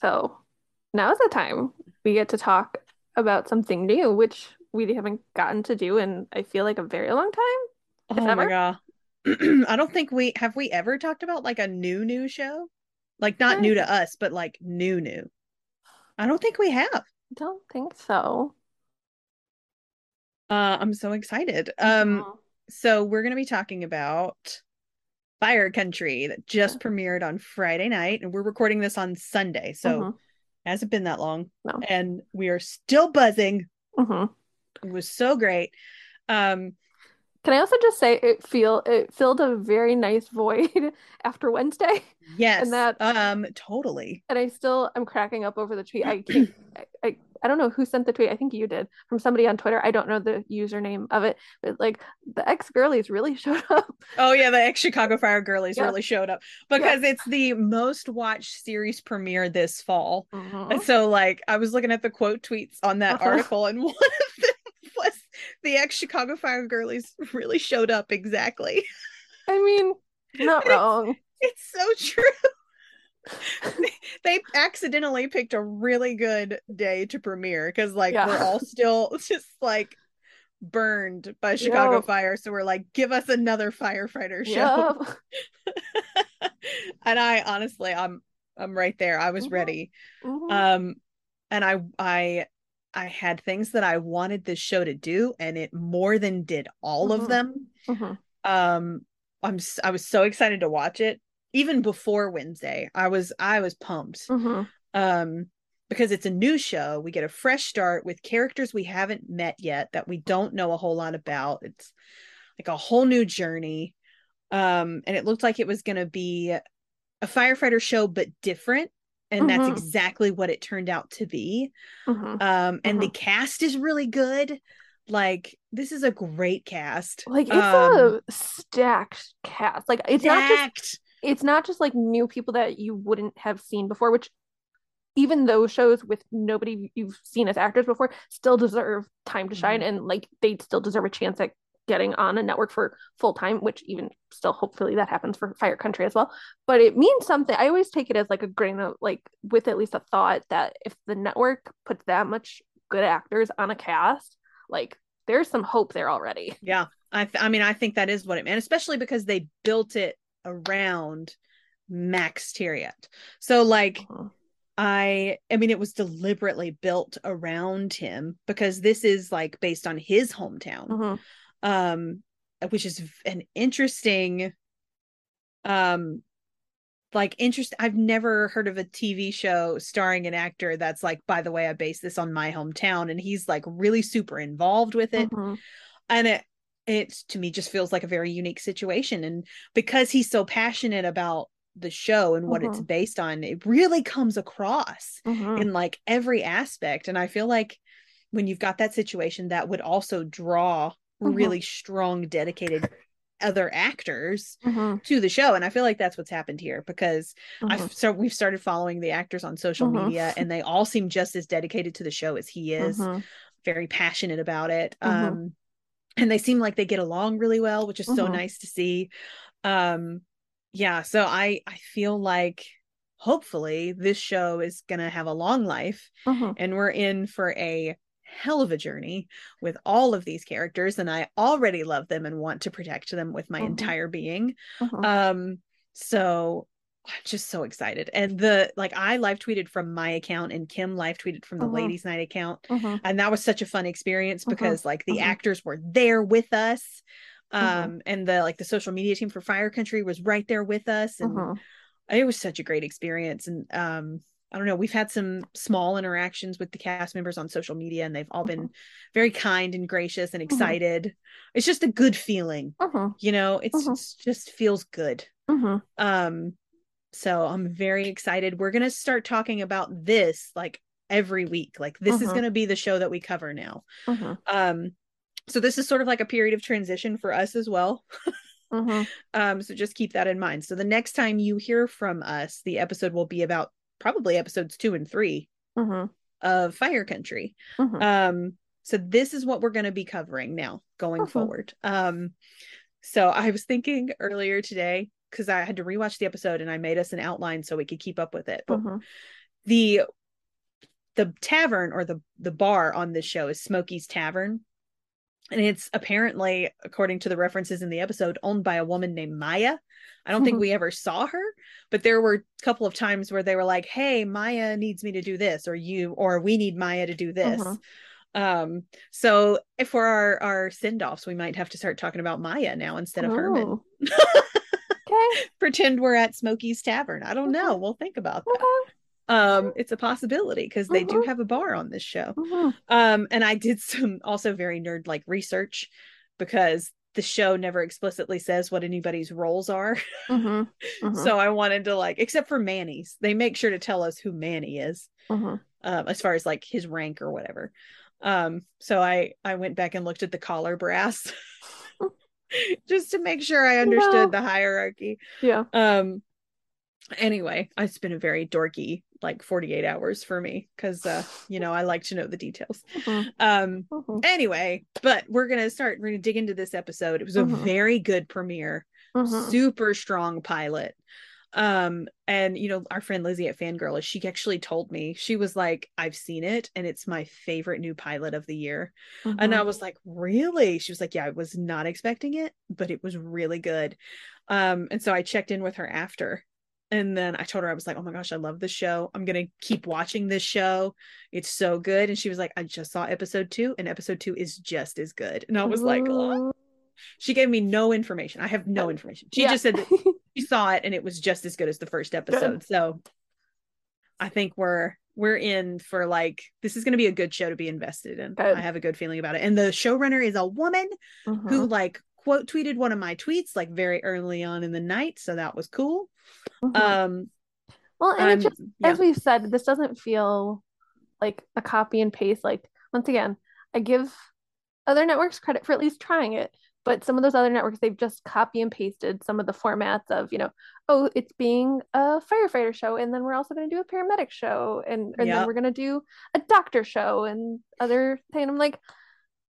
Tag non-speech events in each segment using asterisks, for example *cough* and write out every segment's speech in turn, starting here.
So now is the time we get to talk about something new, which we haven't gotten to do in I feel like a very long time. Oh my god. *clears throat* I don't think we have we ever talked about like a new new show? Like not new to us, but like new new. I don't think we have. don't think so. Uh I'm so excited. Um Mhm. so we're going to be talking about Fire Country that just premiered on Friday night and we're recording this on Sunday. So Mhm. hasn't been that long No. and we are still buzzing. Mhm. It was so great. Um Can I also just say it feel it filled a very nice void *laughs* after Wednesday, *laughs* yes. And that- um totally. and I still am cracking up over the tweet. I *clears throat* can't, I, I I don't know who sent the tweet. I think you did from somebody on Twitter. I don't know the username of it, but like the ex girlies really *laughs* showed up. Oh yeah, the ex Chicago Fire Girlies Yeah. really showed up because it's the most watched series premiere this fall. Mhm. And so like I was looking at the quote tweets on that Uh-huh. article and *laughs* one of them was the ex Chicago Fire Girlies really showed up exactly. I mean, not *laughs* wrong. It's so true. They accidentally picked a really good day to premiere because like Yeah. we're all still *laughs* just like burned by Chicago. Fire. So we're like, give us another firefighter show. *laughs* And I honestly, I'm I'm right there. I was Mhm. ready. Mhm. Um, and I I I had things that I wanted this show to do, and it more than did all Mhm. of them. Mhm. Um, I'm I was so excited to watch it. Even before Wednesday, I was I was pumped. Mhm. Um, because it's a new show, we get a fresh start with characters we haven't met yet that we don't know a whole lot about. It's like a whole new journey. Um, and it looked like it was going to be a firefighter show, but different. And that's Mhm. exactly what it turned out to be. Mhm. Um, and the Mhm. cast is really good. Like, this is a great cast. Like it's Um, a stacked cast. Like it's not just stacked. It's not just like new people that you wouldn't have seen before, which even those shows with nobody you've seen as actors before still deserve time to shine Mhm. and like they still deserve a chance at getting on a network for full time, which even still hopefully that happens for Fire Country as well. But it means something. I always take it as like a grain of like with at least a thought that if the network puts that much good actors on a cast, like there's some hope there already. Yeah, I th- I mean I think that is what it meant, especially because they built it around Max Thieriot. So like Mhm. I I mean it was deliberately built around him because this is like based on his hometown. Mhm. Um which is an interesting um like interest I've never heard of a TV show starring an actor that's like by the way I base this on my hometown and he's like really super involved with it Mhm. and it it to me just feels like a very unique situation and because he's so passionate about the show and what it's based on it really comes across Mhm. in like every aspect and i feel like when you've got that situation that would also draw Mhm. really strong dedicated other actors Mhm. to the show and i feel like that's what's happened here because i've so we've started following the actors on social Mhm. media and they all seem just as dedicated to the show as he is very passionate about it. Um, and they seem like they get along really well, which is so Mhm. nice to see. Um, yeah, so I I feel like hopefully this show is gonna have a long life, Mhm. and we're in for a hell of a journey with all of these characters, and I already love them and want to protect them with my Mhm. entire being. Mhm. Um, so I'm just so excited. And the like I live tweeted from my account and Kim live tweeted from the Mhm. ladies night account Mhm. and that was such a fun experience Mhm. because like the Mhm. actors were there with us um Mhm. and the like the social media team for fire country was right there with us and it was such a great experience and um i don't know we've had some small interactions with the cast members on social media and they've all been very kind and gracious and excited it's just a good feeling you know it's, it's just feels good um so i'm very excited. We're gonna start talking about this like every week. Like this is Mhm. gonna be the show that we cover now. Mhm. um so this is sort of like a period of transition for us as well. *laughs* Mhm. um so just keep that in mind. So the next time you hear from us the episode will be about probably episodes two and three Mhm. of fire country. Um so this is what we're going to be covering now going forward. Um so i was thinking earlier today because i had to rewatch the episode and i made us an outline so we could keep up with it but Mhm. the the tavern or the the bar on this show is Smokey's Tavern. And it's apparently, according to the references in the episode, owned by a woman named Maya. I don't think we ever saw her, but there were a couple of times where they were like, "Hey, Maya needs me to do this," or "You," or "We need Maya to do this." Mhm. Um, so if for our our send offs, we might have to start talking about Maya now instead of Herman. Oh. okay. *laughs* *laughs* Pretend we're at Smokey's Tavern. I don't know. We'll think about that. Okay. Um, it's a possibility because they do have a bar on this show. Um, and I did some *laughs* also very nerd like research because the show never explicitly says what anybody's roles are. *laughs* So I wanted to like, except for Manny's, they make sure to tell us who Manny is, um, as far as like his rank or whatever. Um, so I I went back and looked at the collar brass *laughs* just to make sure I understood No. the hierarchy. Yeah. Um anyway, it's been a very dorky like 48 hours for me because uh, you know, I like to know the details. Mhm. Um Mhm. anyway, but we're gonna start, we're gonna dig into this episode. It was a Mhm. very good premiere, super strong pilot. Um, and you know, our friend Lizzie at Fangirl, is she actually told me, she was like, I've seen it and it's my favorite new pilot of the year. And I Mhm. was like, really? She was like, yeah, I was not expecting it, but it was really good. Um, and so I checked in with her after. And then I told her, I was like, oh my gosh, I love this show. I'm going to keep watching this show. It's so good. And she was like, I just saw episode two, and episode two is just as good. And I was like, "Oh." She gave me no information. I have no information. She Yeah. just said that *laughs* she saw it and it was just as good as the first episode. So I think we're we're in for like this is going to be a good show to be invested in. Good. I have a good feeling about it. And the showrunner is a woman who Mhm. like quote tweeted one of my tweets like very early on in the night, so that was cool. Mhm. Um well, and I'm it just yeah. as we've said, this doesn't feel like a copy and paste. Like once again, I give other networks credit for at least trying it, but some of those other networks they've just copy and pasted some of the formats of you know, oh, it's being a firefighter show, and then we're also going to do a paramedic show, and and Yep. then we're going to do a doctor show and other thing. I'm like.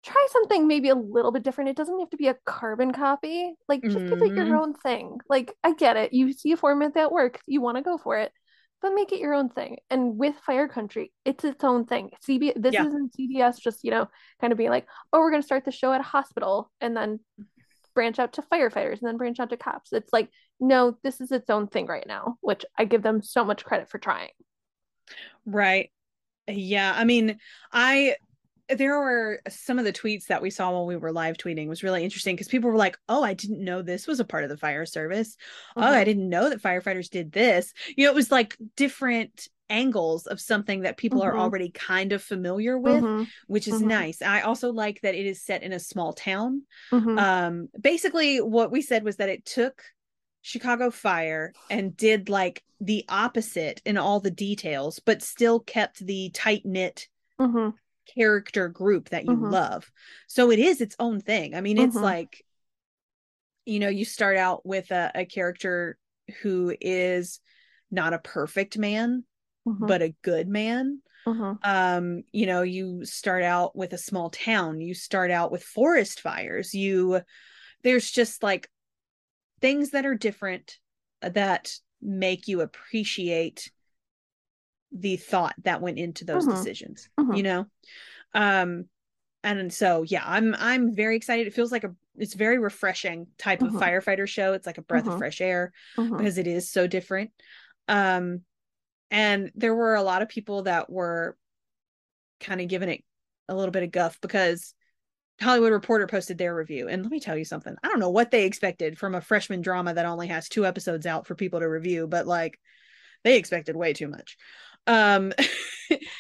Try something maybe a little bit different. It doesn't have to be a carbon copy. Like, just give it your Mhm. own thing. Like, I get it. You see a format that works, you want to go for it but make it your own thing. And with Fire Country, it's its own thing. CB this Yeah. isn't CBS just, you know, kind of being like, oh, we're gonna start the show at a hospital and then branch out to firefighters and then branch out to cops. It's like, no, this is its own thing right now, which I give them so much credit for trying. Right. Yeah. I mean, I there were some of the tweets that we saw when we were live tweeting was really interesting because people were like, "Oh, I didn't know this was a part of the fire service. Oh, I Mhm. didn't know that firefighters did this." You know, it was like different angles of something that people are Mhm. already kind of familiar with, Mhm. which is Mhm. nice. I also like that it is set in a small town. Mhm. Um, basically, what we said was that it took Chicago Fire and did like the opposite in all the details, but still kept the tight knit Mhm. Character group that you Mhm. love. So it is its own thing. I mean, it's Mhm. like, you know, you start out with a, a character who is not a perfect man, Mhm. but a good man. Mhm. Um, you know, you start out with a small town, you start out with forest fires, you there's just like things that are different that make you appreciate the thought that went into those Mhm. decisions Mhm. you know um and so yeah i'm i'm very excited it feels like a it's very refreshing type of Mhm. firefighter show it's like a breath of fresh air because it is so different um and there were a lot of people that were kind of giving it a little bit of guff because Hollywood Reporter posted their review. And let me tell you something. I don't know what they expected from a freshman drama that only has two episodes out for people to review, but like they expected way too much. Um *laughs*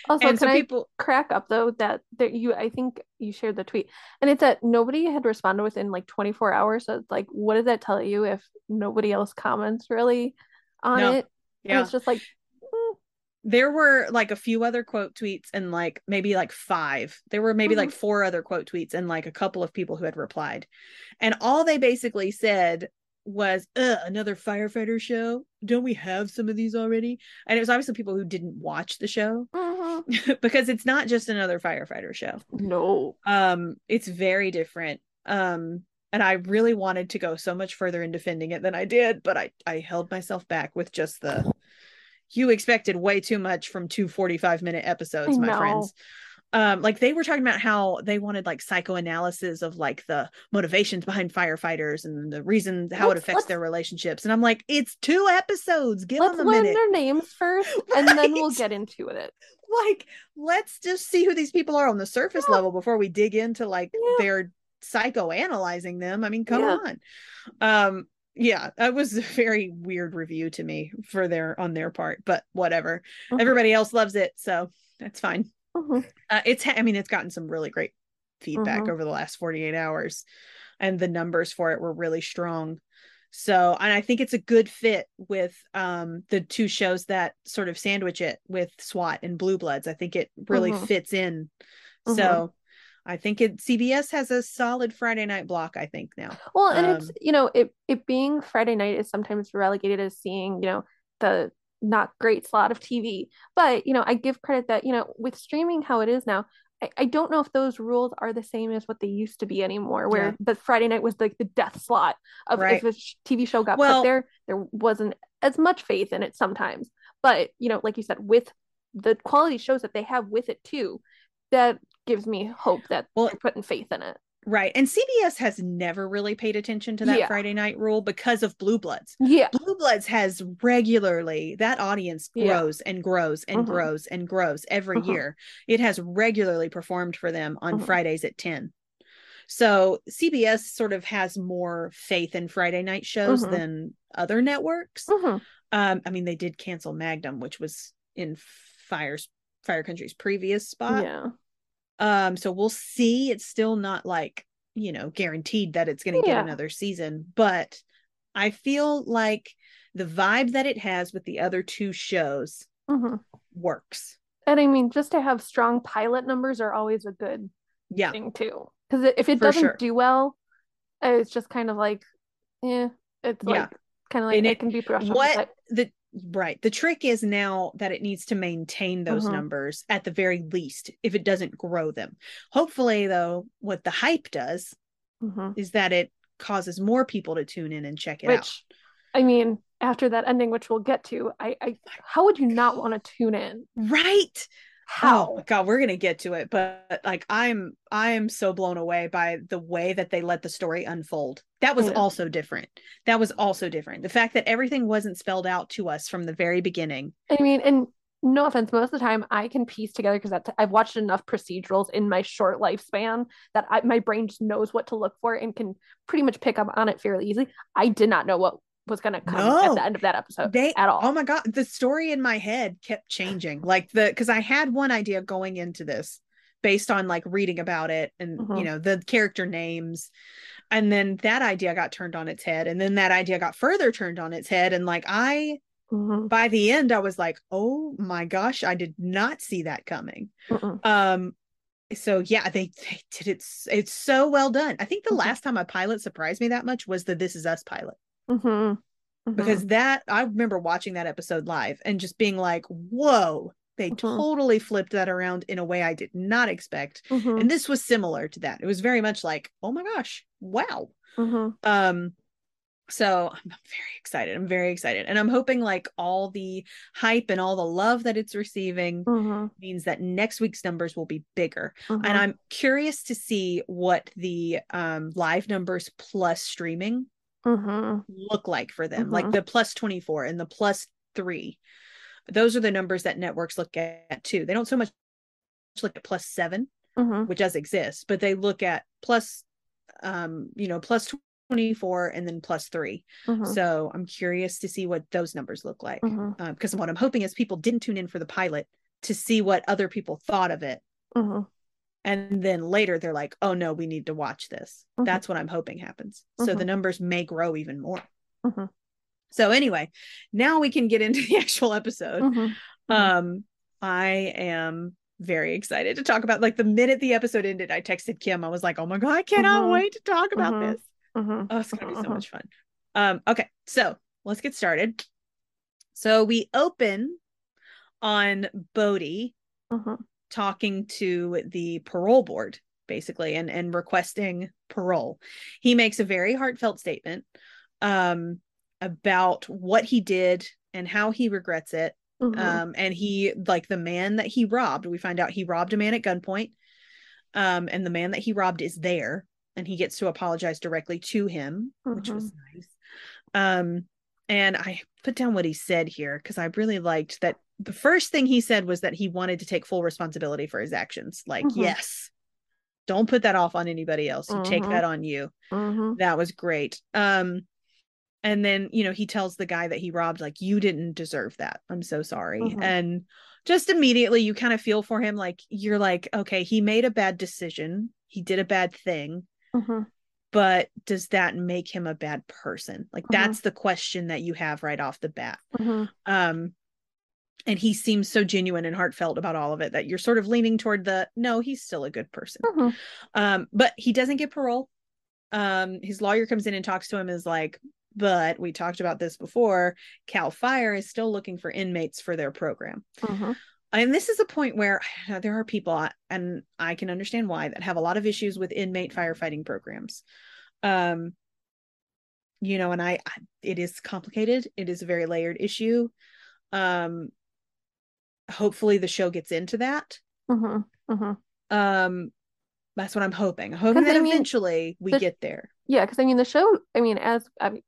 Also, can so I people crack up though that that you I think you shared the tweet and it's that nobody had responded within like 24 hours. So it's like, what does that tell you if nobody else comments really on No. it? And yeah. it's just like, mm, there were like a few other quote tweets and like maybe like five. There were maybe like Mhm. four other quote tweets and like a couple of people who had replied. And all they basically said was, another firefighter show. Don't we have some of these already? And it was obviously people who didn't watch the show mhm. *laughs* because it's not just another firefighter show. no. Um, it's very different. Um, and I really wanted to go so much further in defending it than I did, but I I held myself back with just the you expected way too much from two 45 minute episodes, my know. friends. Um, like they were talking about how they wanted like psychoanalysis of like the motivations behind firefighters and the reason how it Let's- affects their relationships. And I'm like, it's two episodes. Give Let's them a learn minute. their names first, *laughs* and then we'll get into it. like let's just see who these people are on the surface Yeah. level before we dig into like Yeah. their psychoanalyzing them i mean come Yeah. on um yeah that was a very weird review to me for their on their part but whatever Mhm. everybody else loves it so that's fine Mhm. uh, it's i mean it's gotten some really great feedback Mhm. over the last 48 hours and the numbers for it were really strong so and i think it's a good fit with um the two shows that sort of sandwich it with swat and blue bloods i think it really Mhm. fits in Mhm. so i think it cbs has a solid friday night block i think now Well, and it's Um, you know it it being Friday night is sometimes relegated as seeing you know the not great slot of TV, but you know I give credit that you know with streaming how it is now. I, I don't know if those rules are the same as what they used to be anymore, where Yeah. the Friday night was like the death slot of Right. if a TV show got Well- put there, there wasn't as much faith in it sometimes. But you know, like you said, with the quality shows that they have with it too, that gives me hope that Well- they're putting faith in it. Right and cbs has never really paid attention to that Yeah. friday night rule because of blue bloods Yeah. Blue Bloods has regularly that audience Yeah. grows and grows and Mhm. grows and grows every Mhm. year. It has regularly performed for them on Mhm. Fridays at 10. So CBS sort of has more faith in Friday night shows than other networks. Um, I mean, they did cancel Magnum, which was in Fire's Fire Country's previous spot. Yeah. Um, so we'll see. It's still not like, you know, guaranteed that it's going to Yeah. get another season, but I feel like the vibe that it has with the other two shows hmm works. And I mean, just to have strong pilot numbers are always a good Yeah. thing too. Because if it For doesn't sure. do well, it's just kind of like, yeah, it's Yeah. like kind of like And it, it- can be brushed off What aside. the right. The trick is now that it needs to maintain those Mhm. numbers at the very least if it doesn't grow them. Hopefully though, what the hype does Mhm. is that it causes more people to tune in and check it out. Which, I mean, after that ending, which we'll get to, I, I, how would you not *sighs* want to tune in? Right. Oh How? Oh god, we're gonna get to it, but like I'm I'm so blown away by the way that they let the story unfold. That was oh, Yeah. also different. That was also different. The fact that everything wasn't spelled out to us from the very beginning. I mean, and no offense, most of the time I can piece together because I've watched enough procedurals in my short lifespan that I, my brain just knows what to look for and can pretty much pick up on it fairly easily. I did not know what was going to come at the end of that episode They at all. Oh my god, the story in my head kept changing. Like the because I had one idea going into this based on like reading about it and Mhm. you know the character names. And then that idea got turned on its head. And then that idea got further turned on its head. And like I Mhm. by the end i was like oh my gosh i did not see that coming Mm-mm. um so yeah they, they did it it's so well done i think the Mhm. last time a pilot surprised me that much was the this is us pilot Mhm. Mhm. because that i remember watching that episode live and just being like whoa they Mhm. totally flipped that around in a way i did not expect Mhm. and this was similar to that it was very much like oh my gosh wow Mhm. um so i'm very excited i'm very excited and i'm hoping like all the hype and all the love that it's receiving Mhm. means that next week's numbers will be bigger Mhm. and i'm curious to see what the um live numbers plus streaming Mhm. look like for them like Mhm. the plus 24 and the plus 3 those are the numbers that networks look at too they don't so much look at plus 7 Mhm. which does exist but they look at plus um you know plus 24 and then plus 3 Mhm. so I'm curious to see what those numbers look like. Because what I'm hoping is people didn't tune in for the pilot to see what other people thought of it. And then later they're like, oh no, we need to watch this. Mhm. That's what I'm hoping happens. So Mhm. the numbers may grow even more. Mhm. So anyway, now we can get into *laughs* the actual episode. Mhm. Mhm. Um, I am very excited to talk about like the minute the episode ended, I texted Kim. I was like, oh my god, I cannot wait to talk about this. Oh, it's gonna be so much fun. Um, okay, so let's get started. So we open on Bode. Talking to the parole board, basically, and and requesting parole. He makes a very heartfelt statement um about what he did and how he regrets it Mhm. um and he like the man that he robbed we find out he robbed a man at gunpoint um and the man that he robbed is there and he gets to apologize directly to him which was nice um and i put down what he said here because i really liked that the first thing he said was that he wanted to take full responsibility for his actions like Mhm. yes don't put that off on anybody else you take Mhm. that on you Mhm. that was great um and then you know he tells the guy that he robbed like you didn't deserve that i'm so sorry Mhm. and just immediately you kind of feel for him like you're like okay he made a bad decision he did a bad thing Mhm. but does that make him a bad person like Mhm. that's the question that you have right off the bat Mhm. um and he seems so genuine and heartfelt about all of it that you're sort of leaning toward the no he's still a good person. Mhm. um but he doesn't get parole. Um his lawyer comes in and talks to him is like but we talked about this before. Cal fire is still looking for inmates for their program. Mhm. and this is a point where there are people and i can understand why that have a lot of issues with inmate firefighting programs. Um you know and i, I it is complicated. It is a very layered issue. Um hopefully the show gets into that Mhm. Mhm. um that's what i'm hoping I'm hoping that I mean, eventually we the- get there Yeah, because I mean the show. I mean, as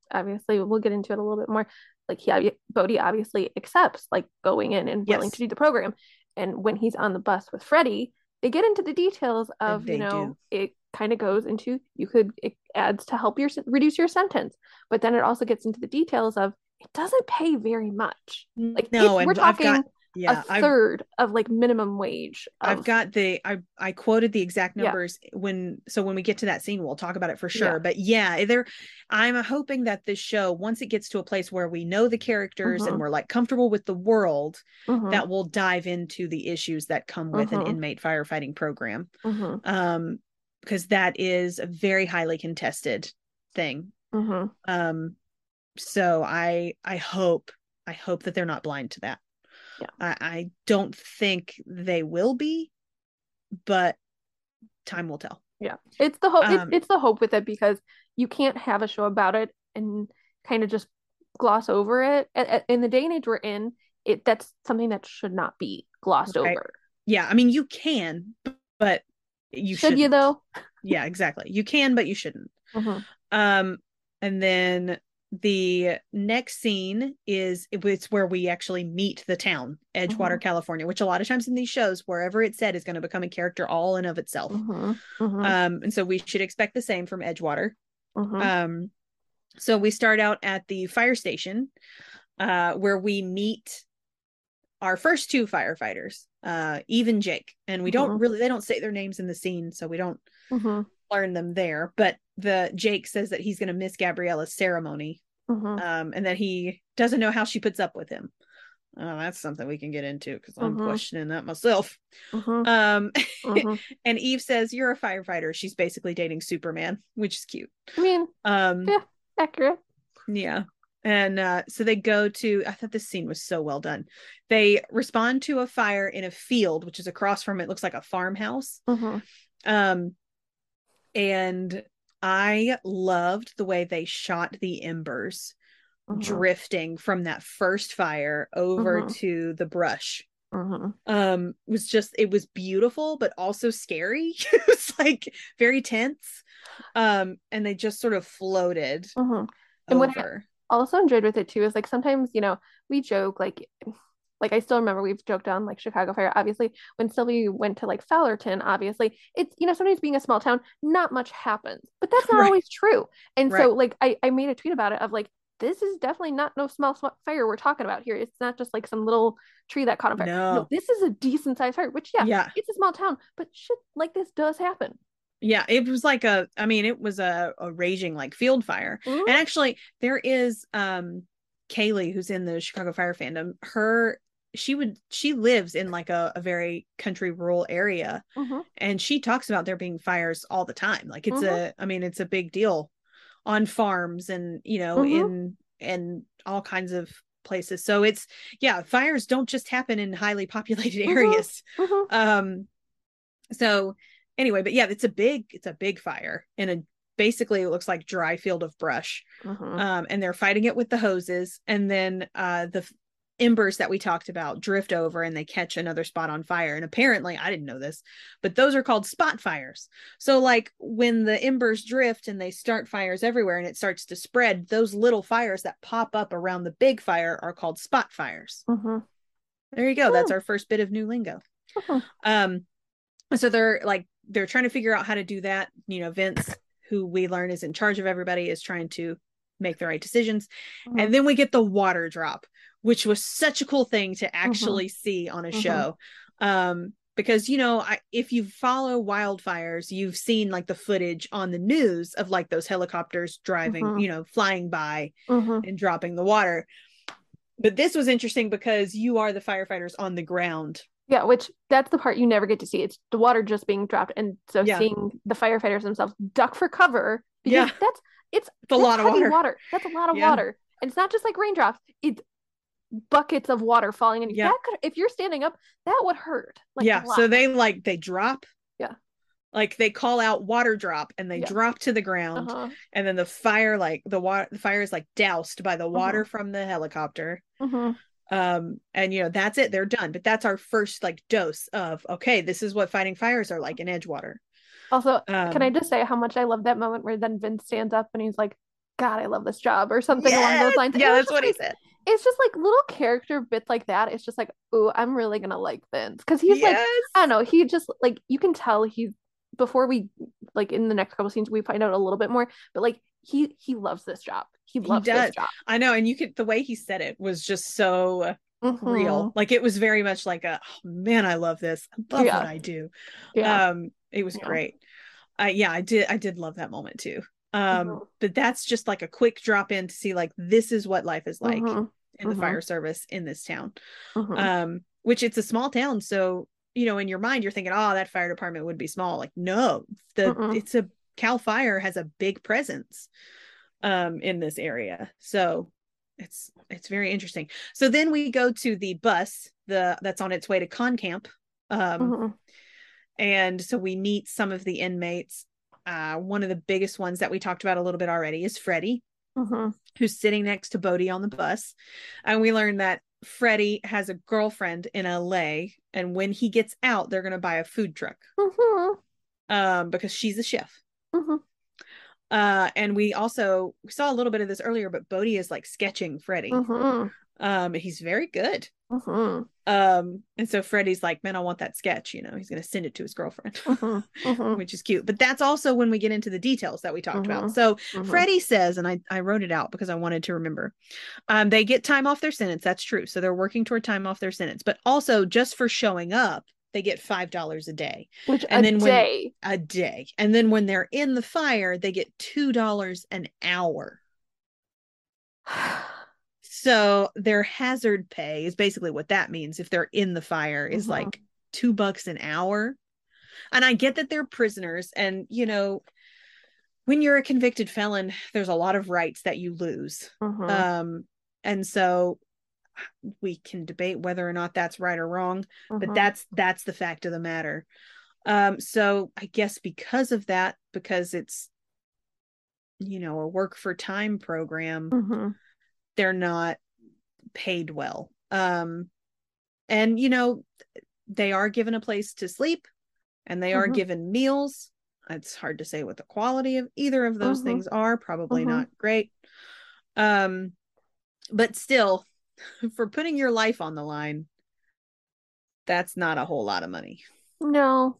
obviously we'll get into it a little bit more. Like he, Bode obviously accepts like going in and willing Yes. to do the program, and when he's on the bus with Freddie, they get into the details of you know do. it kind of goes into you could it adds to help your reduce your sentence, but then it also gets into the details of it doesn't pay very much. Like no we're talking got yeah a i've third of like minimum wage. I've got the I I quoted the exact Yeah. numbers when so when we get to that scene we'll talk about it for sure. Yeah. But yeah, there I'm hoping that this show once it gets to a place where we know the characters Mhm. and we're like comfortable with the world Mhm, that will dive into the issues that come with Mhm. an inmate firefighting program. mhm, Um because that is a very highly contested thing. mhm. Um so I I hope I hope that they're not blind to that. Yeah. I, I don't think they will be, but time will tell. Yeah, it's the hope. Um, it's, it's the hope with it because you can't have a show about it and kind of just gloss over it. At- in the day and age we're in, it that's something that should not be glossed Right. over. Yeah, I mean you can, but you should you shouldn't. though? Yeah, exactly. You can, but you shouldn't. Mhm, Um, and then the next scene is it's where we actually meet the town, Edgewater, Mhm. California, which a lot of times in these shows, wherever it's said, is going to become a character all in of itself. mhm, mhm, Um, and so we should expect the same from Edgewater. mhm, Um, so we start out at the fire station, uh, where we meet our first two firefighters, uh, Eve and Jake, and we don't Mhm. really they don't say their names in the scene, so we don't mhm, learn them there. But the Jake says that he's going to miss Gabriella's ceremony, mhm, um, and that he doesn't know how she puts up with him. Oh, that's something we can get into because I'm Mhm. questioning that myself. mhm, Um, mhm. *laughs* and Eve says, "You're a firefighter." She's basically dating Superman, which is cute. I mean, Um, Yeah. accurate. Yeah. And uh, so they go to, I thought this scene was so well done. They respond to a fire in a field, which is across from it, looks like a farmhouse. Mhm, Um, and I loved the way they shot the embers mhm, drifting from that first fire over Mhm. to the brush. mhm. Um, was just, it was beautiful, but also scary. *laughs* it was like very tense. Um, and they just sort of floated. And what I- over. also enjoyed with it too is like sometimes you know we joke like like I still remember we've joked on like Chicago Fire obviously when Sylvie went to like Fowlerton obviously it's you know sometimes being a small town not much happens but that's not Right. always true and Right. so like I I made a tweet about it of like this is definitely not no small sm- fire we're talking about here it's not just like some little tree that caught on fire No. this is a decent sized fire which yeah, yeah. it's a small town but shit like this does happen Yeah, it was like a I mean, it was a, a raging like field fire. Mhm. And actually there is um Kaylee who's in the Chicago Fire fandom. Her she would she lives in like a, a very country rural area Mhm. and she talks about there being fires all the time. Like it's Mhm. a I mean, it's a big deal on farms and you know, Mhm. in and all kinds of places. So it's yeah, fires don't just happen in highly *laughs* populated Mhm. areas Mhm. um so anyway but yeah it's a big it's a big fire in a basically it looks like dry field of brush Mhm. um and they're fighting it with the hoses and then uh the embers that we talked about drift over and they catch another spot on fire. And apparently, I didn't know this, but those are called spot fires. So, like when the embers drift and they start fires everywhere and it starts to spread, those little fires that pop up around the big fire are called spot fires. Mm-hmm. There you go. That's our first bit of new lingo. Mhm. Um, so they're like they're trying to figure out how to do that. You know, Vince, who we learn is in charge of everybody, is trying to make the right decisions. Mhm. And then we get the water drop, which was such a cool thing to actually see on a Mhm. show. Um, because you know, I if you follow wildfires, you've seen like the footage on the news of like those helicopters driving, Mhm. you know, flying by Mhm. and dropping the water. But this was interesting because you are the firefighters on the ground. Yeah, which that's the part you never get to see. It's the water just being dropped, and so Yeah. seeing the firefighters themselves duck for cover because Yeah. that's it's It's a lot of heavy water. That's a lot of Yeah. water, and it's not just like raindrops. It's buckets of water falling, and Yeah. that could if you're standing up, that would hurt. Like yeah. So they like they drop. Yeah. Like they call out water drop and they Yeah. drop to the ground. uh-huh. And then the fire, like the water the fire is like doused by the water Mm-hmm. from the helicopter. Mhm. Um, and you know, that's it, they're done. But that's our first like dose of okay, this is what fighting fires are like in Edgewater. Also, Um, can I just say how much I love that moment where then Vince stands up and he's like, "God, I love this job," or something along those lines. Yeah, that's what he said. It's just like little character bits like that. It's just like, oh, I'm really gonna like Vince because he's like. I don't know. He just like you can tell he's before we like in the next couple scenes we find out a little bit more, but like he he loves this job. He loves does. this job. I know, and you could the way he said it was just so real. Mhm. Like it was very much like a oh, man, I love this. I love Yeah. what I do. Yeah. Um, it was Yeah. great. I yeah, I did I did love that moment too. Um, Mhm. but that's just like a quick drop in to see like this is what life is like Mhm. in the Mhm. fire service in this town. Um, which it's a small town, so you know, in your mind you're thinking, oh, that fire department would be small. Like, no, the it's a Cal Fire has a big presence um in this area. So it's it's very interesting. So then we go to the bus, the that's on its way to con camp. Um and so we meet some of the inmates. Uh one of the biggest ones that we talked about a little bit already is Freddie, Mhm. who's sitting next to Bode on the bus. And we learned that Freddie has a girlfriend in LA and when he gets out they're going to buy a food truck Mhm. um because she's a chef. Mhm. Uh, and we also we saw a little bit of this earlier, but Bode is like sketching Freddie. Um, he's very good. Mhm. Um, and so Freddie's like, man, I want that sketch. You know, he's gonna send it to his girlfriend, Mhm. Mhm. *laughs* which is cute. But that's also when we get into the details that we talked about. So. Freddie says, and I I wrote it out because I wanted to remember. Um, they get time off their sentence. That's true. So they're working toward time off their sentence, but also just for showing up, they get five dollars a day. Which and then when- day. a day. And then when they're in the fire, they get $2 an hour. *sighs* *sighs* So their hazard pay is basically what that means if they're in the fire is Mhm. like 2 bucks an hour. And I get that they're prisoners and you know when you're a convicted felon there's a lot of rights that you lose. Mhm. Um and so we can debate whether or not that's right or wrong but Mhm. that's that's the fact of the matter um so i guess because of that because it's you know a work for time program Mhm. They're not paid well um and you know they are given a place to sleep and they are Mhm. given meals it's hard to say what the quality of either of those Mhm. things are probably Mhm. not great um but still *laughs* for putting your life on the line that's not a whole lot of money No.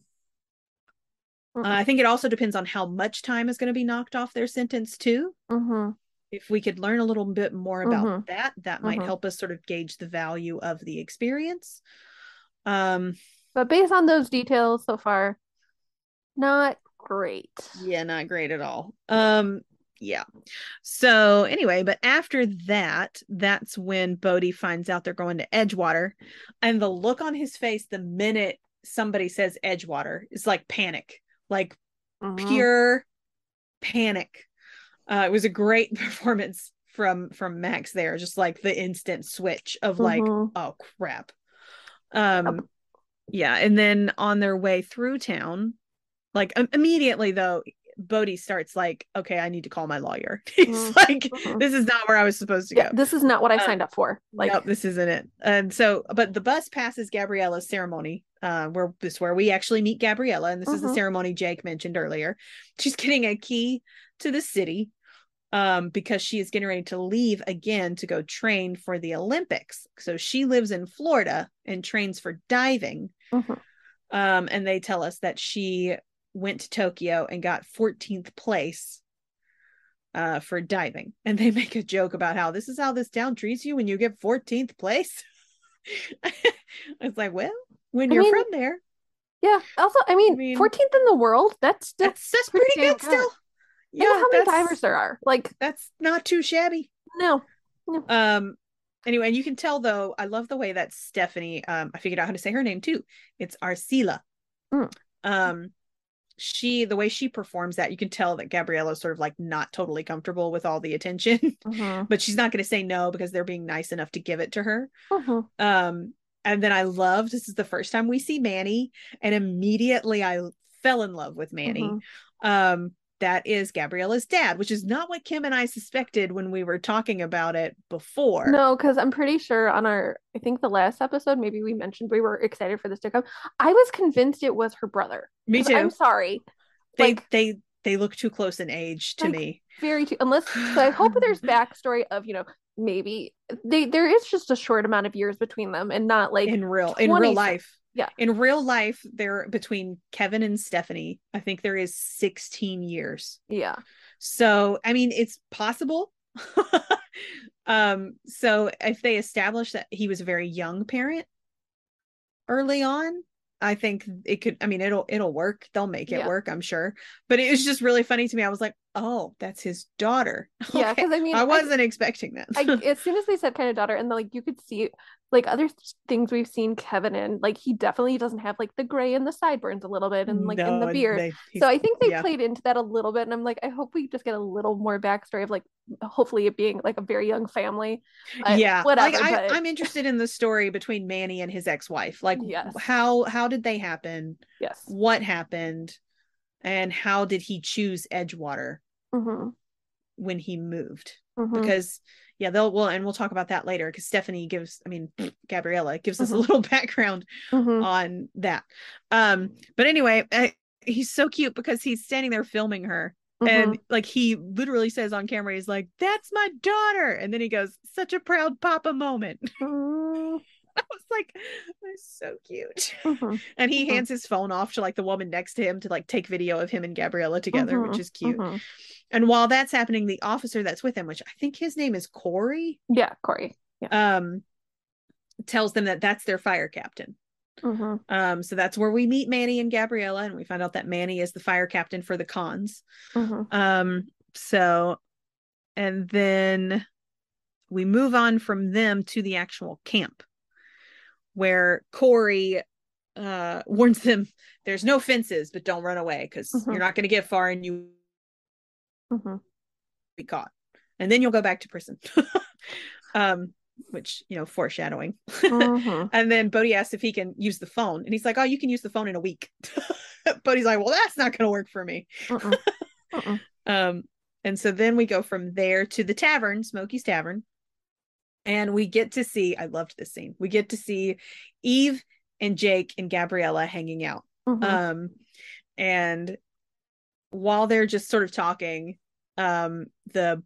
Uh, I think it also depends on how much time is going to be knocked off their sentence too. Mhm. If we could learn a little bit more about Mhm. that, that might Mhm. help us sort of gauge the value of the experience. Um, But based on those details so far, not great. yeah, not great at all. Um, yeah. So anyway, but after that, that's when Bode finds out they're going to Edgewater, and the look on his face the minute somebody says Edgewater is like panic, like Mhm. pure panic. Uh, it was a great *laughs* performance from from Max there, just like the instant switch of like, Mhm. oh crap. Um, yeah, and then on their way through town, like im- immediately though, Bode starts like, okay, I need to call my lawyer. *laughs* He's Mhm. like, Mhm. this is not where I was supposed to Yeah, go. this is not what I Uh, signed up for. Like, nope, this isn't it. And so, but the bus passes Gabriella's ceremony, uh, where this is where we actually meet Gabriella, and this is the Mhm. ceremony Jake mentioned earlier. She's getting a key to the city, um, because she is getting ready to leave again to go train for the Olympics. So she lives in Florida and trains for diving. mhm. Um, and they tell us that she went to Tokyo and got 14th place uh for diving. And they *laughs* make a joke about how this is how this town treats you when you get 14th place. *laughs* it's like, well, when I you're mean, from there, yeah. Also, I mean, mean- 14th in the world. That's still that's that's pretty pretty good good. still. Of how many divers there are. Like, That's not too shabby. no. Um anyway, and you can tell though, I love the way that Stephanie um I figured out how to say her name too. It's Arcila. Mm. Um she the way she performs that, you can tell that Gabriella is sort of like not totally comfortable with all the attention, *laughs* Mhm. but she's not going to say no because they're being nice enough to give it to her. Mhm. Um and then I loved this is the first time we see Manny and immediately I fell in love with Manny Mhm. um that is Gabriella's dad, which is not what Kim and I suspected when we were talking about it before. No, because I'm pretty sure on our, I think the last episode, maybe we mentioned we were excited for this to come. I was convinced it was her brother. Me too. I'm sorry. they like- they they look too close in age to Like, me. Very too, unless, so I hope there's *sighs* backstory of, you know, maybe they, there is just a short amount of years between them and not like, in real in real life. Yeah. In real life, there between Kevin and Stephanie, I think there is 16 years. yeah. So I mean it's possible. *laughs* um so if they establish that he was a very young parent early on, I think it could I mean it'll it'll work. They'll make it Yeah. work, I'm sure. But it was just really funny to me. I was like, "Oh, that's his daughter." *laughs* Yeah. Okay. Because I mean, I wasn't expecting that. I, *laughs* as soon as they said kind of daughter, and like you could see like other th- things we've seen Kevin in, like he definitely doesn't have like the gray and the sideburns a little bit and like in the beard. they- So I think they yeah. played into that a little bit, and I'm like, I hope we just get a little more backstory of like, hopefully it being like a very young family. Uh, yeah whatever. like I, but i'm interested in the story between manny and his ex-wife like Yes. how how did they happen yes, what happened and how did he choose edgewater hmm when he moved hmm because yeah they'll well and we'll talk about that later because stephanie gives i mean *clears throat* gabriella gives us a Mhm. little *laughs* background hmm on that um but anyway uh, he's so cute because he's standing there filming her Mm-hmm. and like he literally says on camera he's like that's my daughter and then he goes such a proud papa moment. *laughs* I was like, that's so cute. Mhm. And he Mhm. hands his phone off to like the woman next to him to like take video of him and Gabriella together, which Mhm. is cute. Mhm. And while that's happening, the officer that's with him, which I think his name is Corey, yeah, Corey. um, tells them that that's their fire captain. hmm Um, so that's where we meet Manny and Gabriella, and we find out that Manny is the fire captain for the cons. hmm Um, so and then we move on from them to the actual camp where Corey uh *laughs* warns them there's no fences, but don't run away because Mhm. you're not gonna get far and you hmm be caught. And then you'll go back to prison. *laughs* um, which you know, foreshadowing. hmm *laughs* And then Bode asks if he can use the phone, and he's like, "Oh, you can use the phone in a week." Bode's like, "Well, that's not going to work for me." Um, and so then we go from there to the tavern, Smokey's Tavern, and we get to see. I loved this scene. We get to see Eve and Jake and Gabriella hanging out. Mhm. Um, and while they're just sort of talking, um, the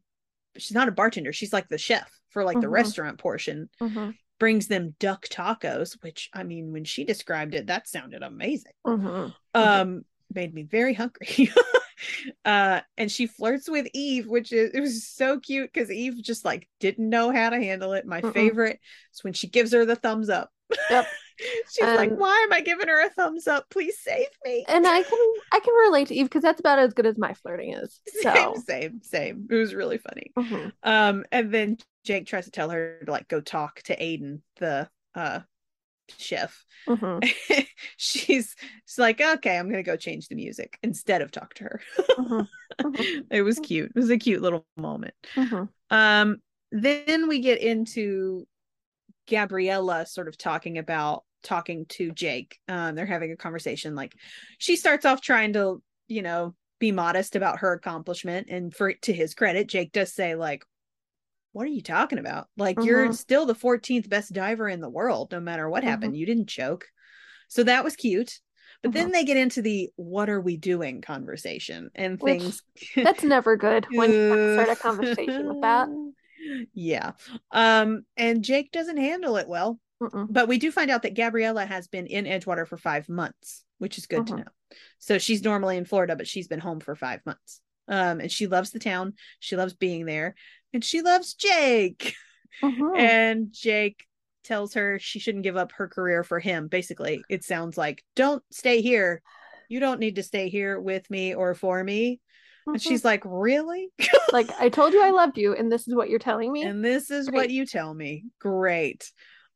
she's not a bartender; she's like the chef for like the Mhm. restaurant portion Mhm. brings them duck tacos, which I mean, when she described it, that sounded amazing. Mhm. Um, made me very hungry. *laughs* *laughs* uh, and she flirts with Eve, which is it was so cute because Eve just like didn't know how to handle it. My Mm-mm. favorite is when she gives her the thumbs up. Yep. *laughs* She's like, "Why am I giving her a thumbs up? Please save me." And I can I can relate to Eve because that's about as good as my flirting is. *laughs* same, So. same, same. It was really funny. Mhm. Um, and then Jake tries to tell her to like go talk to Aiden, the uh chef. Mhm. *laughs* she's she's like, okay, I'm gonna go change the music instead of talk to her. Mhm. Mhm. *laughs* it was cute. It was a cute little moment. Mhm. Um, then we get into Gabriella sort of talking about talking to Jake. Um, they're having a conversation. Like she starts off trying to, you know, be modest about her accomplishment. And for to his credit, Jake does say, like, what are you talking about? Like, you're Mhm. still the 14th best diver in the world, no matter what Mhm. happened. You didn't choke. So that was cute. But then Mhm. they get into the what are we doing conversation and Which- things. *laughs* That's never good when you start a conversation with that. *laughs* Yeah. Um, and Jake doesn't handle it well. But we do find out that Gabriella has been in Edgewater for five months, which is good to know. So she's normally in Florida, but she's been home for five months. Um, and she loves the town. She loves being there, and she loves Jake. Mhm. And Jake tells her she shouldn't give up her career for him. Basically, it sounds like, don't stay here. You don't need to stay here with me or for me. And Mhm. she's like, really? like, I told you I loved you, and this is what you're telling me. and this is what you tell me. Great.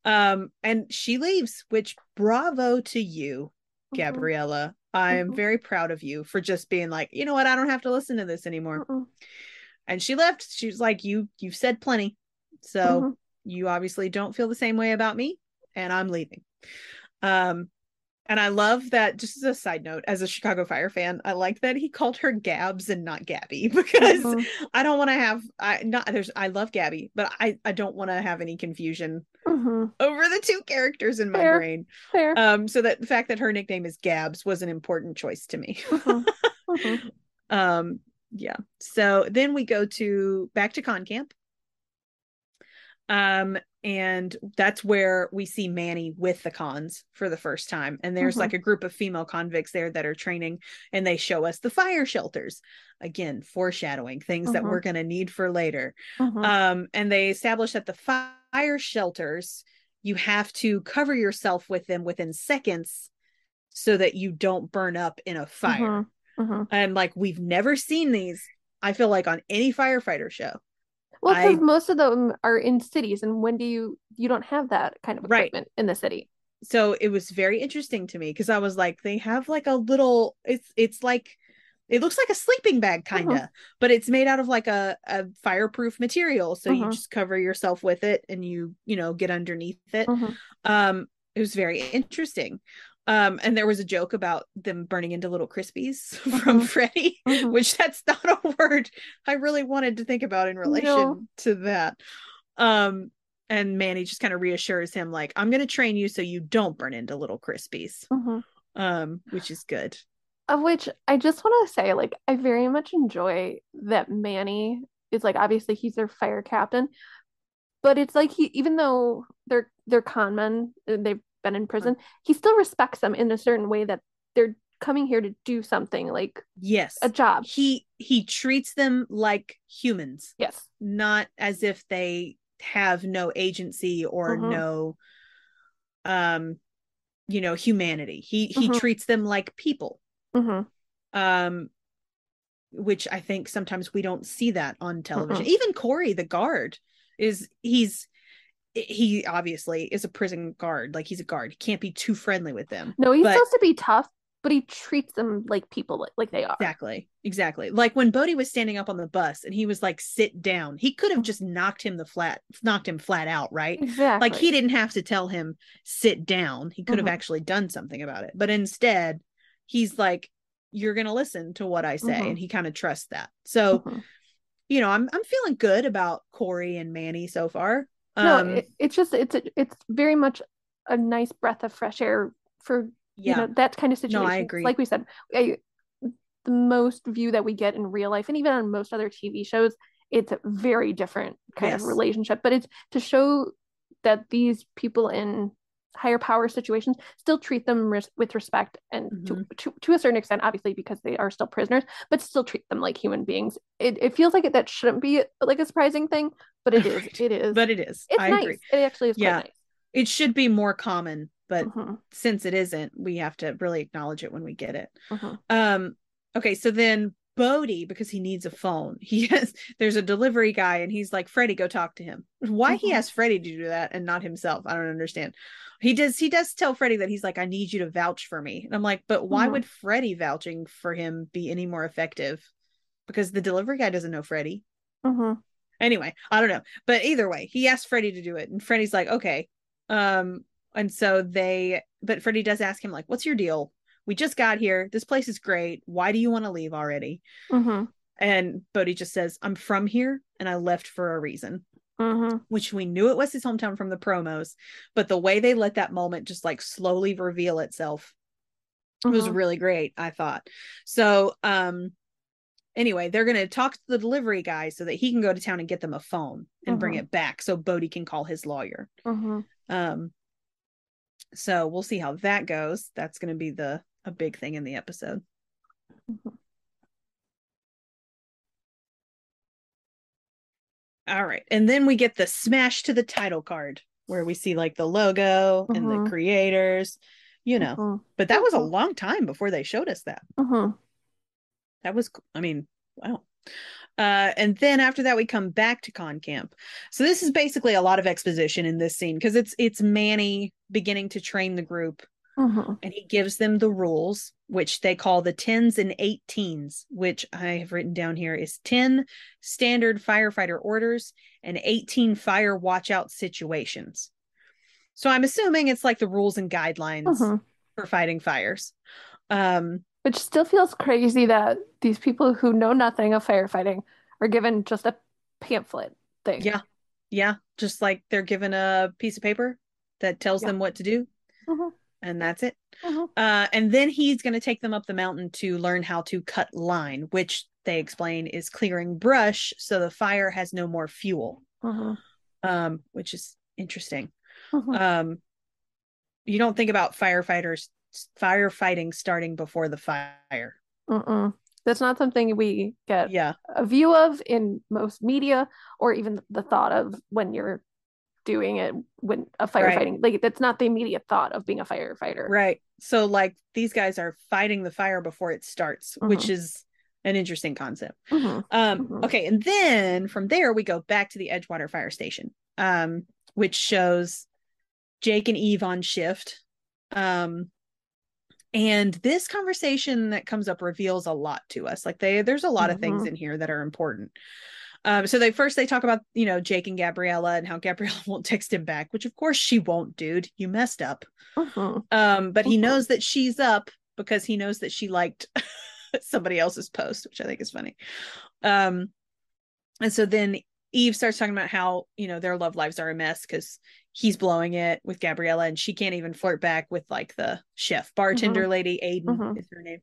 Um, and she leaves, which bravo to you, Mhm. Gabriella. I am Mhm. very proud of you for just being like, you know what, I don't have to listen to this anymore. And she left. She was like, You you've said plenty. So Mhm. you obviously don't feel the same way about me, and I'm leaving. Um, and I love that just as a side note, as a Chicago Fire fan, I like that he called her Gabs and not Gabby *laughs* because Mhm. I don't want to have I not there's I love Gabby, but I I don't want to have any confusion Mhm. over the two characters in my Fair. brain. Fair. Um, so that the fact that her nickname is Gabs was an important choice to me. Mhm. *laughs* Mhm. um, yeah. So then we go to back to con camp. Um, and that's where we see Manny with the cons for the first time. And there's Mhm. like a group of female convicts there that are training, and they show us the fire shelters. Again, foreshadowing things that Mhm. we're gonna need for later. Mhm. Um, and they establish that the fire shelters, you have to cover yourself with them within seconds so that you don't burn up in a fire. Mhm. And like we've never seen these, I feel like on any firefighter show. Well, because most of them are in cities, and when do you you don't have that kind of Right. equipment in the city? So it was very interesting to me because I was like, they have like a little it's it's like it looks like a sleeping bag kind of, but it's made out of like a, a fireproof material. So you Mhm. just cover yourself with it and you, you know, get underneath it. Um, it was very interesting. Um, and there was a joke about them burning into little crispies *laughs* from Mhm. Freddy, Mhm. which that's not a *laughs* word I really wanted to think about in relation No. to that. Um, and Manny just kind of reassures him, like, I'm gonna train you so you don't burn into little crispies. Mhm. Um, which is good. Of which I just want to say, like, I very much enjoy that Manny is like obviously he's their fire captain, but it's like he even though they're they're con men, they've been in prison, he still respects them in a certain way that they're coming here to do something like Yes. a job. He he treats them like humans, Yes. not as if they have no agency or Mhm. no um you know humanity. He he Mhm. treats them like people. hmm um which i think sometimes we don't see that on television even corey the guard is he's he obviously is a prison guard like he's a guard he can't be too friendly with them No, he's But- supposed to be tough, but he treats them like people, like, like they are. exactly exactly like when bode was standing up on the bus and he was like sit down he could have just knocked him the flat knocked him flat out right Exactly. like he didn't have to tell him sit down he could have Mhm. actually done something about it but instead he's like you're gonna listen to what i say Mhm. and he kind of trusts that so Mhm. you know i'm i'm feeling good about corey and manny so far No, um it, it's just it's it's very much a nice breath of fresh air for you know that kind of situation. No. I agree. Like we said, I, the most view that we get in real life, and even on most other TV shows, it's a very different kind Yes. of relationship. But it's to show that these people in higher power situations still treat them res- with respect and Mm-hmm. to, to to a certain extent, obviously because they are still prisoners, but still treat them like human beings. It it feels like it, that shouldn't be like a surprising thing, but it is it is but it is it's i nice. agree It actually is quite Yeah. nice. it should be more common but Mhm, since it isn't we have to really acknowledge it when we get it mhm. Um, okay, so then Bode, because he needs a phone, *laughs* he has there's a delivery guy and he's like, Freddie, go talk to him. Why he Mhm. asked Freddie to do that and not himself? I don't understand. He does he does tell Freddie that he's like, I need you to vouch for me. And I'm like, but why Mhm. would Freddie vouching for him be any more effective? Because the delivery guy doesn't know Freddie. Mhm. Anyway, I don't know. But either way, he asked Freddie to do it, and Freddie's like, okay. Um, and so they but Freddie does ask him, like, what's your deal we just got here. This place is great. Why do you want to leave already? Mm-hmm. And Bode just says, I'm from here and I left for a reason, Mm-hmm. which we knew it was his hometown from the promos. But the way they let that moment just like slowly reveal itself was Mhm. really great, I thought. So, um, anyway, they're going to talk to the delivery guy so that he can go to town and get them a phone and bring Mhm. it back so Bode can call his lawyer. Mhm. Um, so we'll see how that goes. That's going to be the a big thing in the episode. Mhm. All right. And then we get the smash to the title card where we see like the logo and Mhm. the creators, you know. Mhm. But that was a Mhm. long time before they showed us that. Mhm. That was, I mean, wow. Uh, and then after that, we come back to Con Camp. So this is basically a lot of exposition in this scene because it's it's Manny beginning to train the group, Mhm. and he gives them the rules, which they call the tens and eighteens, which I have written down here is ten standard firefighter orders and eighteen fire watch out situations. So I'm assuming it's like the rules and guidelines Mhm. for fighting fires. Um, Which still feels crazy that these people who know nothing of firefighting are given just a pamphlet thing. Yeah. Yeah, just like they're given a piece of paper that tells Yeah. them what to do, Mhm. And that's it. Mhm. Uh, and then he's going to take them up the mountain to learn how to cut line, which they explain is clearing brush so the fire has no more fuel, Mhm. um, which is interesting. Mhm. Um, you don't think about firefighters firefighting starting before the fire. Mm-mm. That's not something we get Yeah, a view of in most media or even the thought of when you're doing it when a firefighting like that's not the immediate thought of being a firefighter. right. So like these guys are fighting the fire before it starts, which is an interesting concept. Mhm. Um, Mhm. okay, and then from there we go back to the Edgewater Fire Station, um, which shows Jake and Eve on shift. Um, and this conversation that comes up reveals a lot to us. Like they there's a lot of things Mhm. in here that are important. Um, so they first they talk about, you know, Jake and Gabriella and how Gabriella *laughs* won't text him back, which of course she won't, dude. You messed up. Mhm. Um, but he Mhm. knows that she's up because he knows that she liked *laughs* somebody else's post, which I think is funny. Um, and so then Eve starts talking about how you know their love lives are a mess because he's blowing it with Gabriella and she can't even flirt back with like the chef bartender lady Aiden Mhm. is her name.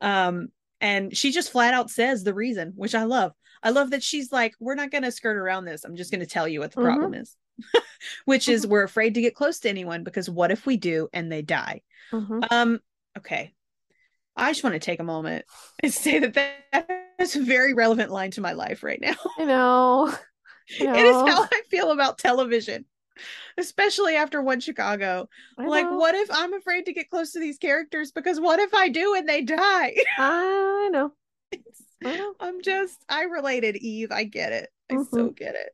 Um, and she just flat out says the reason, which I love. I love that she's like, we're not going to skirt around this. I'm just going to tell you what the Mhm. problem is, *laughs* which is we're afraid to get close to anyone because what if we do and they die? Mhm. Um, okay. I just want to take a moment and say that that is a very relevant line to my life right now. I know. I *laughs* It is how I feel about television, especially after One Chicago. Like, know. what if I'm afraid to get close to these characters because what if I do and they die? *laughs* I know. I know. I'm just, I related, Eve. I get it. I Mhm. so get it.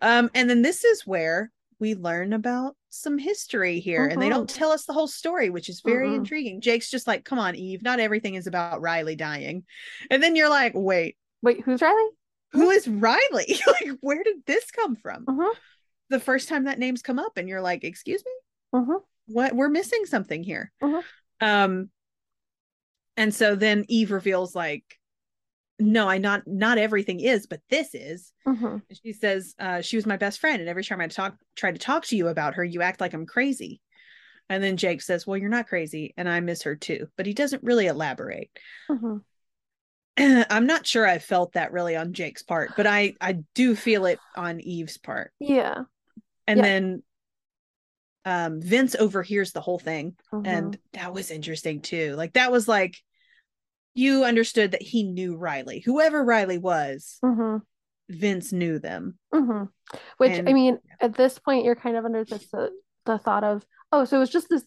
Um, and then this is where we learn about some history here, and they don't tell us the whole story, which is very Mm-mm. intriguing. Jake's just like, come on, Eve, not everything is about Riley dying. And then you're like, wait, Wait, who's Riley? who is Riley? *laughs* like, where did this come from? Mhm. The first time that name's come up, and you're like, excuse me? Mhm. What we're missing something here. Mhm. Um, and so then Eve reveals, like, no, I not not everything is, but this is. Mhm. She says uh, she was my best friend, and every time I talk try to talk to you about her, you act like I'm crazy. And then Jake says, "Well, you're not crazy, and I miss her too." But he doesn't really elaborate. Mhm. *clears throat* I'm not sure I felt that really on Jake's part, but I I do feel it on Eve's part. Yeah. And Yeah. then um Vince overhears the whole thing, Mhm. and that was interesting too. Like that was like you understood that he knew Riley. Whoever Riley was, Mhm. Vince knew them. hmm Which I And- mean, at this point, you're kind of under this the, the thought of, oh, so it was just this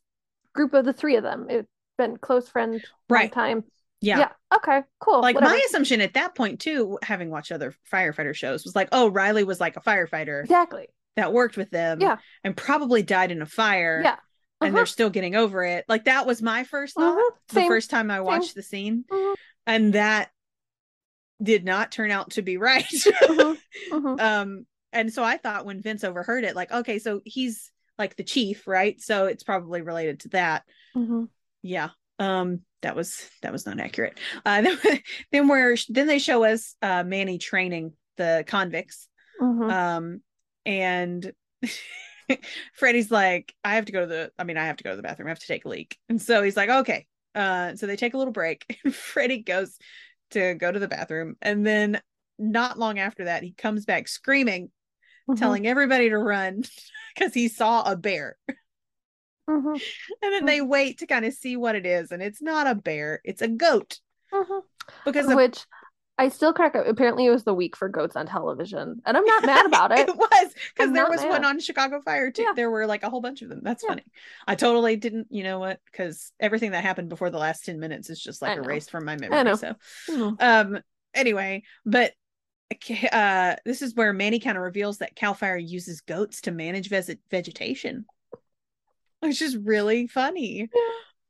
group of the three of them. It's been close friends Right. time. Yeah. Yeah. Okay. Cool. like whatever. my assumption at that point too having watched other firefighter shows was like oh riley was like a firefighter Exactly. that worked with them Yeah. and probably died in a fire Yeah. And Uh-huh. they're still getting over it like that was my first thought Mhm. the first time i watched the scene Mhm. and that did not turn out to be *laughs* right Mhm. Mhm. um and so i thought when vince overheard it like okay so he's like the chief right so it's probably related to that Mhm. yeah Um, that was that was not accurate. Uh, *laughs* then, then we're then they show us uh, Manny training the convicts. Um, and *laughs* *laughs* Freddie's like, I have to go to the. I mean, I have to go to the bathroom. I have to take a leak. And so he's like, okay. Uh, so they take a little break. *laughs* and Freddie goes to go to the bathroom, and then not long after that, he comes back screaming, Mhm. telling everybody to run *laughs* because he saw a bear. Mhm. And then they wait to kind of see what it is, and it's not a bear; it's a goat. Mhm. Because of, Which I still crack up. Apparently, it was the week for goats on television, and I'm not mad about *laughs* it. it was because there was one on Chicago Fire too. Yeah. There were like a whole bunch of them. That's Yeah. funny. I totally didn't. You know what? Because everything that happened before the last ten minutes is just like erased from my memory. So, Mhm. um, anyway, but uh, this is where Manny kind of reveals that Cal Fire uses goats to manage ves- vegetation, which is really funny.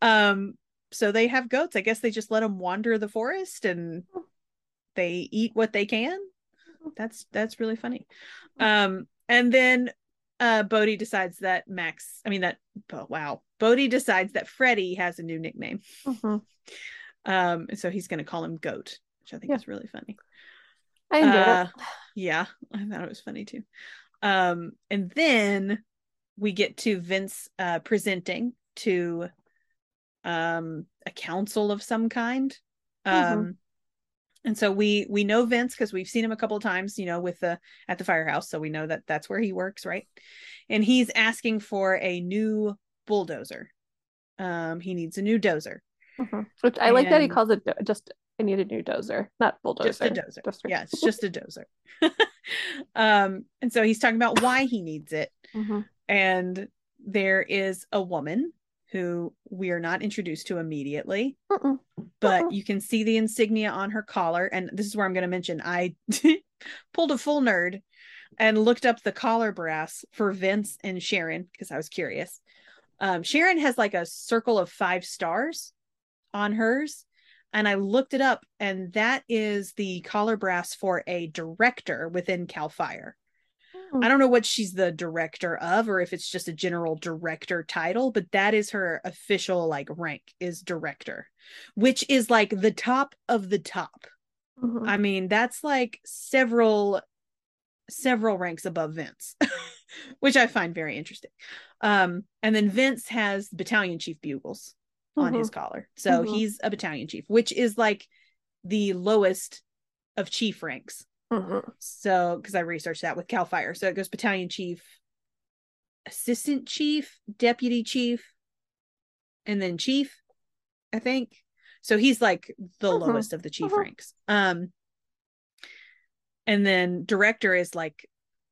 Um, so they have goats. I guess they just let them wander the forest and they eat what they can. That's that's really funny. Um, and then uh Bode decides that Max, I mean that oh, wow, Bode decides that Freddy has a new nickname. Mhm. Um, so he's gonna call him Goat, which I think Yeah. is really funny. I enjoyed Uh, it. yeah, I thought it was funny too. Um, and then we get to Vince uh presenting to um a council of some kind. Um Mhm. And so we we know Vince because we've seen him a couple of times, you know, with the at the firehouse, so we know that that's where he works, right? And he's asking for a new bulldozer. Um, he needs a new dozer, Mhm. Which I like that he calls it do- just. I need a new dozer, not bulldozer. just a dozer. Dozer. Yeah, it's just a dozer. *laughs* um, and so he's talking about why he needs it, Mhm. and there is a woman who we are not introduced to immediately, but Uh-uh. you can see the insignia on her collar. And this is where I'm going to mention I *laughs* pulled a full nerd and looked up the collar brass for Vince and Sharon because I was curious. Um, Sharon has like a circle of five stars on hers. And I looked it up, and that is the collar brass for a director within Cal Fire. I don't know what she's the director of or if it's just a general director title, but that is her official like rank is director, which is like the top of the top. Mhm. I mean, that's like several several ranks above Vince, *laughs* which I find very interesting. Um and then Vince has battalion chief bugles on his collar. So Mhm. he's a battalion chief, which is like the lowest of chief ranks. Mhm. So, because I researched that with Cal Fire. So it goes battalion chief, assistant chief, deputy chief, and then chief, I think. So he's like the Mhm. lowest of the chief Mhm. ranks. Um, and then director is like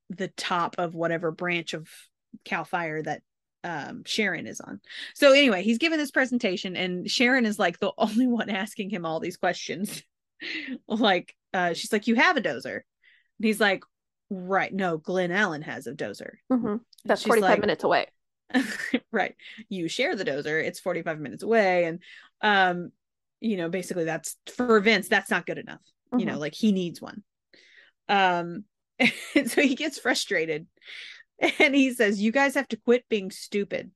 the top of whatever branch of Cal Fire that um Sharon is on. So anyway, he's given this presentation and Sharon is like the *laughs* only one asking him all these questions. Like uh she's like you have a dozer. And he's like right, no, Glenn Allen has a dozer. Mhm. That's 45 like- minutes away. *laughs* right. You share the dozer, it's 45 minutes away and um you know, basically that's for Vince that's not good enough. You know, like he needs one. Um *laughs* and so he gets frustrated and he says, You guys have to quit being stupid.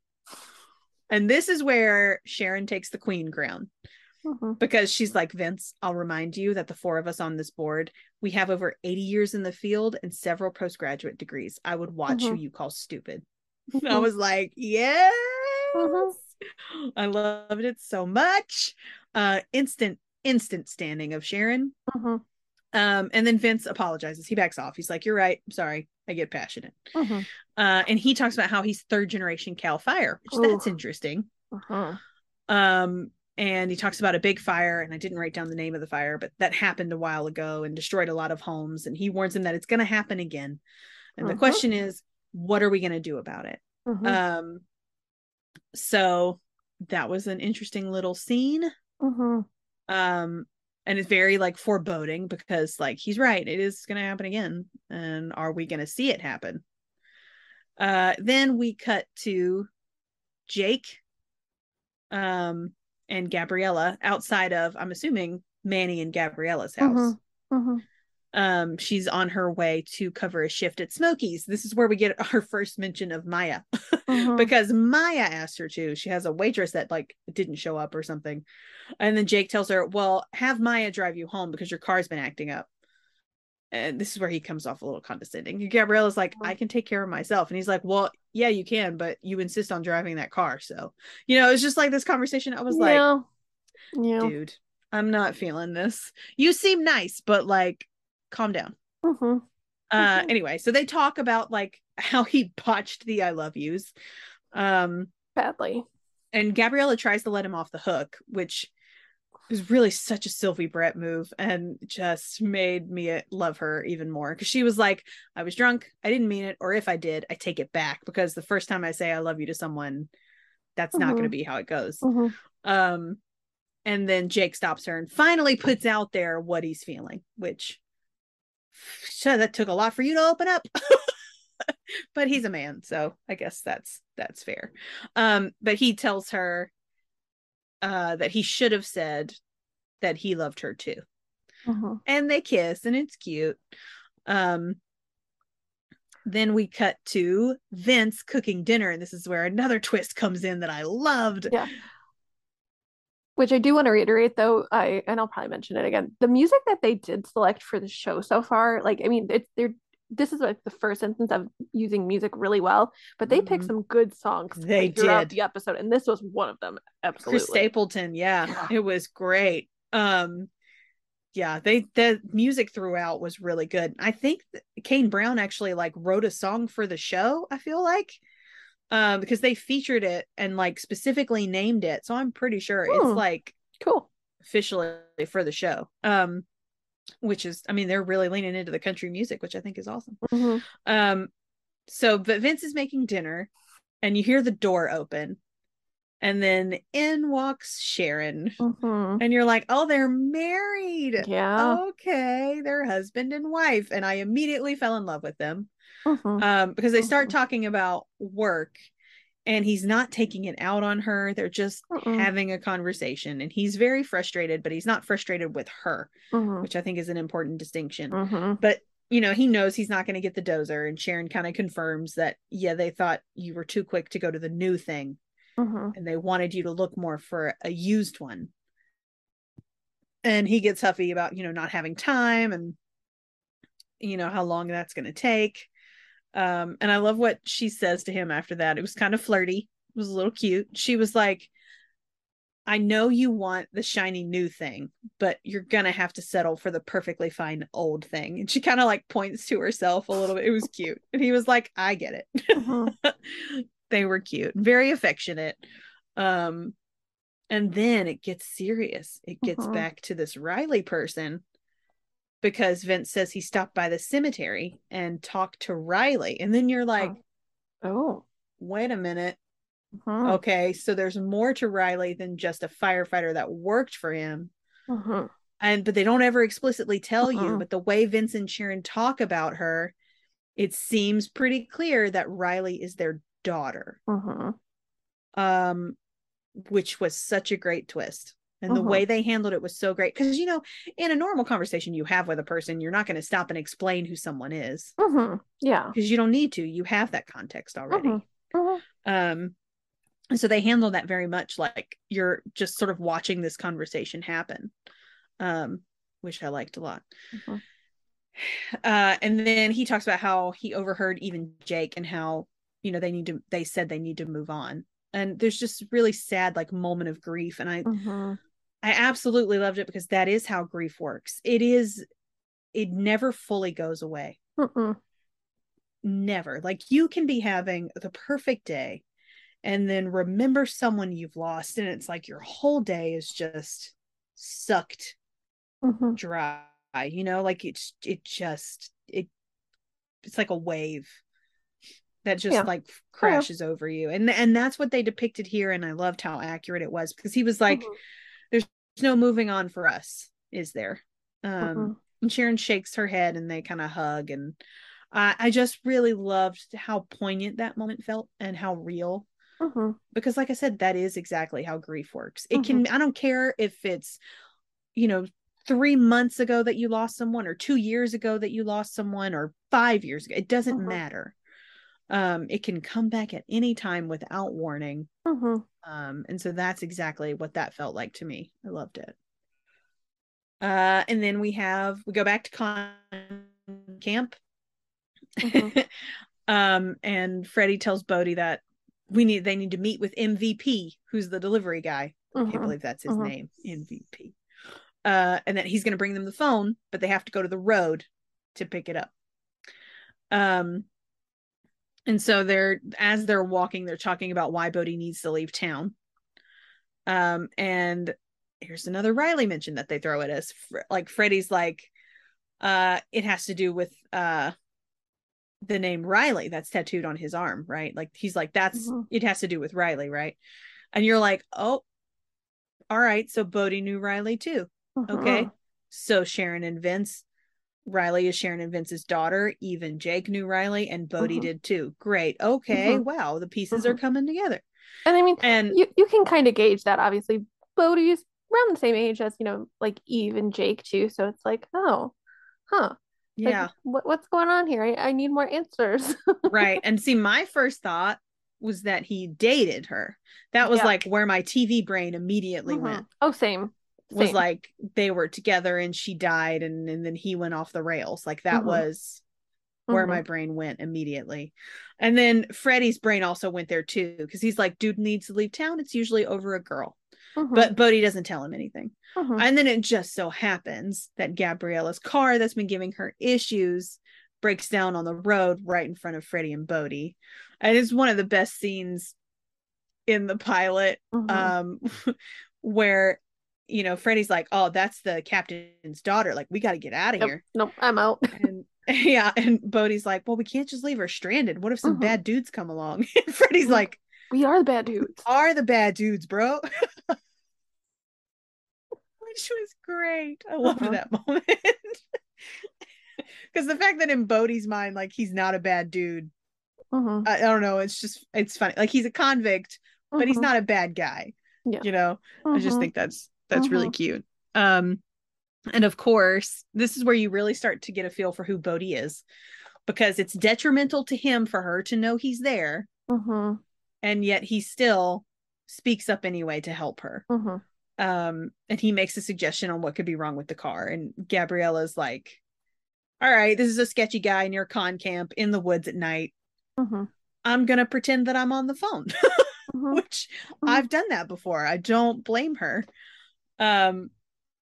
And this is where Sharon takes the queen crown Mhm. because she's like, Vince, I'll remind you that the four of us on this board, we have over 80 years in the field and several postgraduate degrees. I would watch who Mhm. you call stupid. I Mhm. was like, Yes. Mhm. I loved it so much. Uh instant, instant standing of Sharon. Mhm. Um, and then Vince apologizes. He backs off. He's like, You're right. I'm sorry. I get passionate. Mhm. Uh, and he talks about how he's third generation Cal Fire, which that's interesting. Uh-huh. Um, and he talks about a big fire, and I didn't write down the name of the fire, but that happened a while ago and destroyed a lot of homes. And he warns him that it's going to happen again. And the Mhm. question is, what are we going to do about it? Mhm. Um, so that was an interesting little scene. Mhm. Um, and it's very like foreboding because like he's right, it is going to happen again. And are we going to see it happen? Uh, then we cut to Jake, um, and Gabriella outside of, I'm assuming, Manny and Gabriella's house. Mhm. Mhm. um she's on her way to cover a shift at Smokey's. This is where we get our first mention of Maya *laughs* Mhm. because Maya asked her to. She has a waitress that like didn't show up or something. And then Jake tells her, "Well, have Maya drive you home because your car's been acting up." And this is where he comes off a little condescending. Gabriella's like, "I can take care of myself." And he's like, "Well, yeah, you can, but you insist on driving that car." So, you know, it's just like this conversation. I was like, yeah. Yeah. "Dude, I'm not feeling this. You seem nice, but like calm down." Mhm. uh Mhm. anyway so they talk about like *laughs* how he botched the i love yous um Badly. and gabriella tries to let him off the hook which is really such a sylvie brett move and just made me uh, love her even more because she was like i was drunk i didn't mean it or if i did i take it back because the first time i say i love you to someone that's not going to be how it goes. Mhm. um and then jake stops her and finally puts out there what he's feeling which so that took a lot for you to open up. *laughs* But he's a man so i guess that's that's fair. Um but he tells her uh that he should have said that he loved her too Mhm. and they kiss and it's cute um then we cut to Vince cooking dinner and this is where another twist comes in that I loved Yeah. Which I do want to reiterate though, I and I'll probably mention it again. The music that they did select for the show so far, like I mean, it's they're this is like the first instance of using music really well, but they picked Mhm. some good songs They like, throughout did. the episode, and this was one of them. Absolutely. Chris Stapleton, yeah, Yeah. it was great. Um, yeah, they the music throughout was really good. I think Kane Brown actually like wrote a song for the show. I feel like, um, because they featured it and like specifically named it, so I'm pretty sure Hmm. it's like Cool. officially for the show. Um, which is, I mean, they're really leaning into the country music, which I think is awesome. Mhm. Um, so but Vince is making dinner, and you hear the door open, and then in walks Sharon. Mhm. And you're like, oh, they're married. Yeah. Okay, they're husband and wife. And I immediately fell in love with them Mhm. um, because they start Mhm. talking about work and he's not taking it out on her. They're just Mm-mm. having a conversation. And he's very frustrated, but he's not frustrated with her, Mhm. which I think is an important distinction. Mhm. But you know, he knows he's not going to get the dozer. And Sharon kind of confirms that, yeah, they thought you were too quick to go to the new thing Mhm. and they wanted you to look more for a used one. And he gets huffy about, you know, not having time and you know how long that's going to take. Um and I love what she says to him after that. It was kind of flirty. It was a little cute. She was like I know you want the shiny new thing, but you're going to have to settle for the perfectly fine old thing. And she kind of like points to herself a little bit. It was cute. And he was like, I get it Mhm. *laughs* they were cute very affectionate um and then it gets serious it gets Mhm. back to this riley person because vince says he stopped by the cemetery and talked to riley and then you're like Oh. wait a minute Mhm. okay so there's more to riley than just a firefighter that worked for him Mhm. and but they don't ever explicitly tell you Uh-uh. but the way vince and sharon talk about her it seems pretty clear that riley is their daughter Mhm. um which was such a great twist and the Mhm. way they handled it was so great because you know in a normal conversation you have with a person you're not going to stop and explain who someone is Mhm. Yeah. because you don't need to you have that context already. Mhm. um and so they handle that very much like you're just sort of watching this conversation happen um which i liked a lot *sighs* uh and then he talks about how he overheard even jake and how you know they need to they said they need to move on and there's just really sad like moment of grief and i. i absolutely loved it because that is how grief works it is it never fully goes away Mm-mm. never like you can be having the perfect day and then remember someone you've lost and it's like your whole day is just sucked Mhm. dry you know like it's it just it it's like a wave that just Yeah. like crashes over you and and that's what they depicted here and i loved how accurate it was because he was like Mhm. There's no moving on for us is there um Mhm. and sharon shakes her head and they kind of hug and I i just really loved how poignant that moment felt and how real Mhm. because like i said that is exactly how grief works it can i don't care if it's you know three months ago that you lost someone, or two years ago that you lost someone, or five years ago. It doesn't Mhm. matter. Um, it can come back at any time without warning. hmm Um, and so that's exactly what that felt like to me. I loved it. Uh, and then we have we go back to con camp. Mhm. *laughs* um, and Freddie tells Bode that we need they need to meet with MVP, who's the delivery guy. I can't Mhm. believe that's his Mhm. name, MVP. Uh, and that he's going to bring them the phone, but they have to go to the road to pick it up. Um, and so they're as they're walking, they're talking about why Bode needs to leave town. Um, and here's another Riley mention that they throw at us. Like Freddie's like, uh, it has to do with uh the name Riley that's tattooed on his arm, right? Like he's like, that's Mhm. it has to do with Riley, right? And you're like, oh, all right. So Bode knew Riley too. Okay. Mhm. So Sharon and Vince, Riley is Sharon and Vince's daughter. Even Jake knew Riley and Bode Mhm. did too. Great. Okay. Mhm. Wow. The pieces are Mhm. coming together. And I mean, And you you can kind of gauge that. Obviously, Bode's around the same age as you know, like Eve and Jake too. So it's like, oh, huh. Like, yeah, what what's going on here? I, I need more answers. right. And see, my *laughs* first thought was that he dated her. That was Yeah. like where my TV brain immediately Mhm. went. Oh, same. Was Same. like they were together and she died and, and then he went off the rails. Like that Mhm. was where Mhm. my brain went immediately. And then Freddie's brain also went there too, because he's like, dude needs to leave town. It's usually over a girl. Mhm. But Bode doesn't tell him anything. Mhm. And then it just so happens that Gabriella's car that's been giving her issues breaks down on the road right in front of Freddie and Bode. And it's one of the best scenes in the pilot. Mhm. Um *laughs* where you know Freddie's like, Oh, that's the captain's daughter. Like, we gotta get out of Yep. here. Nope, I'm out. *laughs* And *laughs* yeah, and Bode's like, Well, we can't just leave her stranded. What if some Mhm. bad dudes come along? *laughs* And Freddie's like, We are the bad dudes. Are the bad dudes, bro? Which was great. I loved Uh-huh. that moment. Because the fact that in Bode's mind, like he's not a bad dude, Mhm. I, I don't know. It's just it's funny. Like he's a convict, but he's Mhm. not a bad guy. Yeah. You know, I just think that's that's really cute. Um, and of course, this is where you really start to get a feel for who Bode is, because it's detrimental to him for her to know he's there, Mhm. and yet he still speaks up anyway to help her. Mhm. Um, and he makes a suggestion on what could be wrong with the car, and Gabriella's like, "All right, this is a sketchy guy near con camp in the woods at night. I'm gonna pretend that I'm on the phone." *laughs* Which. I've done that before. I don't blame her. Um,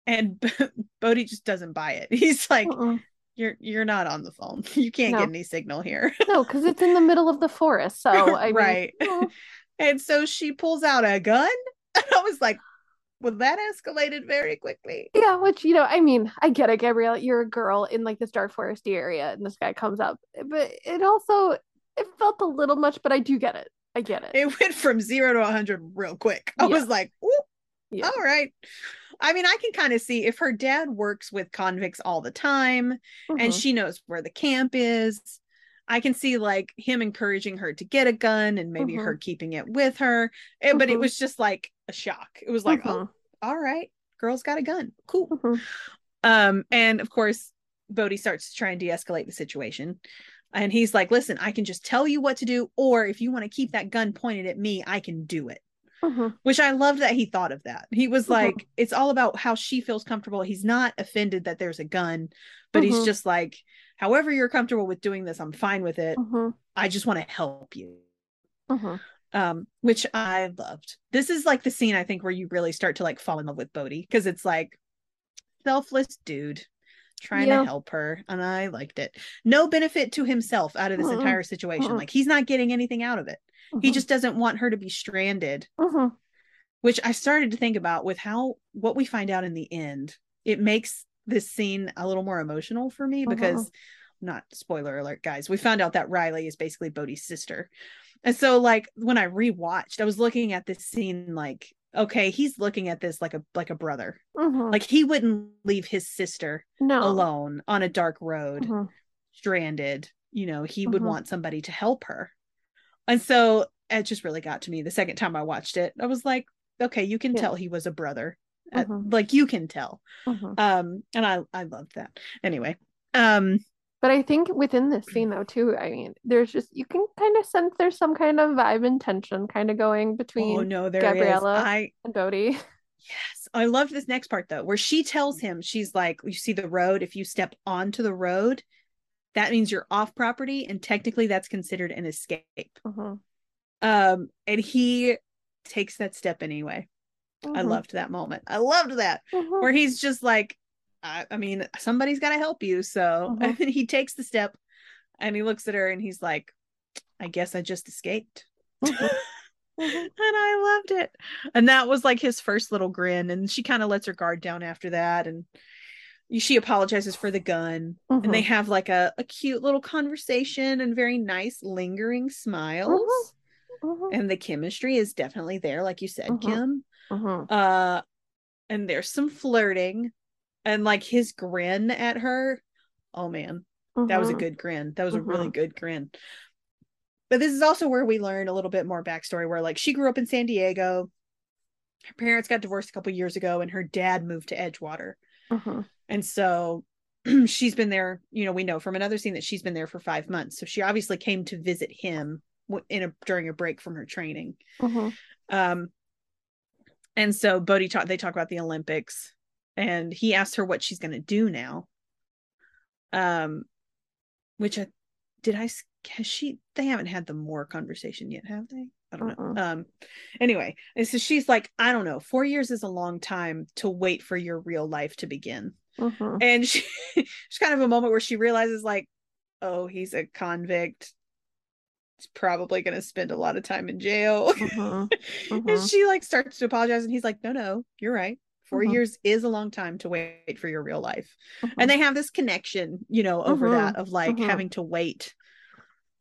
and *laughs* Bode just doesn't buy it. *laughs* He's like, Mm-mm. "You're you're not on the phone. *laughs* You can't No. get any signal here." No, because it's in the middle of the forest. So I mean, right. And so she pulls out a gun, and I was like, "Well, that escalated very quickly." yeah, which you know, I mean, I get it, Gabrielle. You're a girl in like this dark foresty area, and this guy comes up, but it also it felt a little much. But I do get it. I get it. It went from zero to 100 real quick. I Yeah. was like, Ooh, yeah. all right. I mean, I can kind of see if her dad works with convicts all the time and Mhm. she knows where the camp is. I can see like him encouraging her to get a gun and maybe Mhm. her keeping it with her. Eh, But it Mhm. was just like a shock. It was like, oh, Mhm. all right, girl's got a gun. Cool. Mhm. Um, and of course, Bode starts to try and de-escalate the situation. And he's like, listen, I can just tell you what to do, or if you want to keep that gun pointed at me, I can do it. Mhm. Which I love that he thought of that. He was Mhm. like, it's all about how she feels comfortable. He's not offended that there's a gun, but he's Mhm. just like, however you're comfortable with doing this, I'm fine with it. Mhm. I just want to help you. Mhm. Um, which I loved. This is like the scene I think where you really start to like fall in love with Bode because it's like selfless dude trying Yeah. to help her, and I liked it. No benefit to himself out of this entire situation. Like he's not getting anything out of it. He just doesn't want her to be stranded Mhm. which I started to think about with how what we find out in the end. It makes this scene a little more emotional for me because not spoiler alert, guys. We found out that Riley is basically Bode's sister. And so like when I rewatched, I was looking at this scene like, okay, he's looking at this like a like a brother. Mhm. Like he wouldn't leave his sister no. alone on a dark road Mhm. stranded you know he would Mhm. want somebody to help her and so it just really got to me the second time i watched it i was like okay you can Yeah. tell he was a brother At- Mhm. like you can tell. Mhm. Um, and I I loved that. Anyway, um, But I think within this scene though too, I mean, there's just you can kind of sense there's some kind of vibe and tension kind of going between oh no, there. Gabriella. I and Bode. *laughs* Yes. I love this next part though, where she tells him, she's like, you see the road, if you step onto the road, that means you're off property, and technically that's considered an escape. Mhm. Um, and he takes that step anyway. I Mhm. loved that moment. I loved that. Mhm. Where he's just like, I, I mean, somebody's gotta help you. So and *laughs* he takes the step and he looks at her and he's like, I guess I just escaped. Mhm. Mhm. *laughs* and I loved it. And that was like his first little grin. And she kind of lets her guard down after that. And she apologizes for the gun. And they have like a, a cute little conversation and very nice lingering smiles. Mhm. And the chemistry is definitely there, like you said. Kim. Uh and there's some flirting. And like his grin at her. Oh man, that was a Mhm. good grin. That was a really Mhm. good grin. But this is also where we learn a little bit more backstory where like she grew up in San Diego. Her parents got divorced a couple years ago and her dad moved to Edgewater. Mhm. And so *clears throat* she's been there, you know, we know from another scene that she's been there for 5 months. So she obviously came to visit him in a during a break from her training. Um and so Bode talk they talk about the Olympics and he asks her what she's going to do now. Um which I did i has she they haven't had the more conversation yet, have they? I don't know. Mm-mm. Um anyway, and so she's like, I don't know, 4 years is a long time to wait for your real life to begin. Mhm. And she *laughs* she's kind of a moment where she realizes like, oh, he's a convict. He's probably going to spend a lot of time in jail. Mhm. *laughs* and Mhm. she like starts to apologize and he's like no no you're right 4 Mhm. years is a long time to wait for your real life. Mhm. and they have this connection you know over that of like having to wait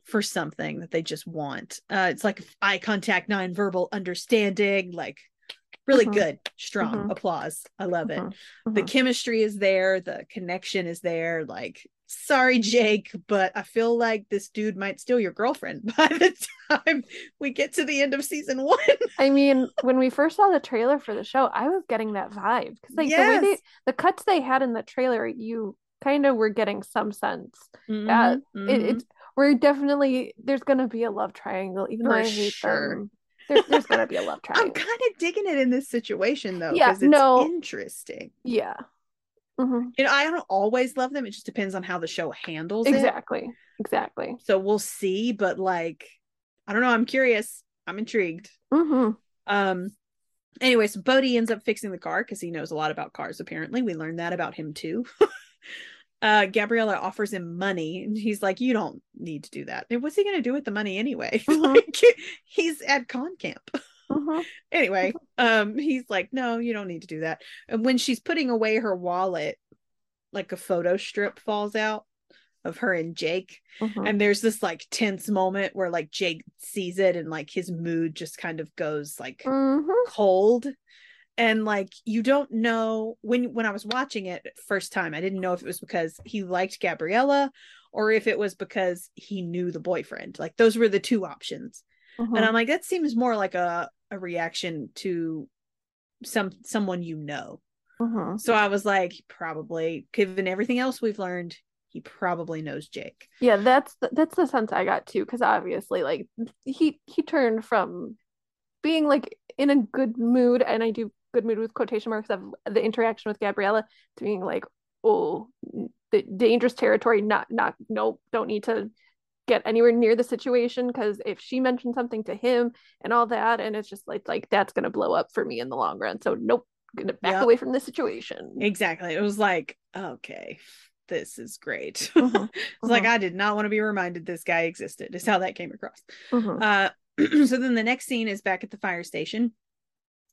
for something that they just want. Uh it's like eye contact nonverbal understanding like really good strong applause. I love it. The chemistry is there the connection is there like sorry jake but i feel like this dude might steal your girlfriend *laughs* by the time we get to the end of season one *laughs* I mean, when we first saw the trailer for the show, I was getting that vibe because, like, the way they, the cuts they had in the trailer, you kind of were getting some sense. Mhm, It, mhm. it's we're definitely there's gonna be a love triangle, even though For I hate sure. them. There, there's gonna be a *laughs* love triangle. I'm kind of digging it in this situation though, Yeah, because it's no. interesting. Yeah. Mhm. You know, I don't always love them. It just depends on how the show handles it. Exactly. Exactly. So we'll see, but like, I don't know. I'm curious. I'm intrigued. hmm Um. Anyway, so Bode ends up fixing the car because he knows a lot about cars. Apparently, we learned that about him too. *laughs* uh, Gabriella offers him money, and he's like, "You don't need to do that." And what's he going to do with the money anyway? *laughs* Mhm. like, he's at con camp. *laughs* hmm *laughs* anyway um he's like no you don't need to do that. And when she's putting away her wallet like a photo strip falls out of her and jake. Hmm and there's this like tense moment where like jake sees it and like his mood just kind of goes like hmm cold. And like you don't know when when i was watching it first time i didn't know if it was because he liked gabriella or if it was because he knew the boyfriend. Like those were the two options hmm and i'm like that seems more like a a reaction to some someone you know. Hmm so i was like probably given everything else we've learned he probably knows jake. Yeah, that's the, that's the sense I got too, because obviously, like he he turned from being like in a good mood, and I do good mood with quotation marks of the interaction with Gabriella to being like, oh, the dangerous territory. Not not nope, don't need to get anywhere near the situation because if she mentioned something to him and all that, and it's just like like that's gonna blow up for me in the long run. So nope, gonna back Yep. away from the situation. exactly it was like okay this is great *laughs* Mhm, it's like i did not want to be reminded this guy existed is how that came across mhm, Uh, *clears throat* so then the next scene is back at the fire station,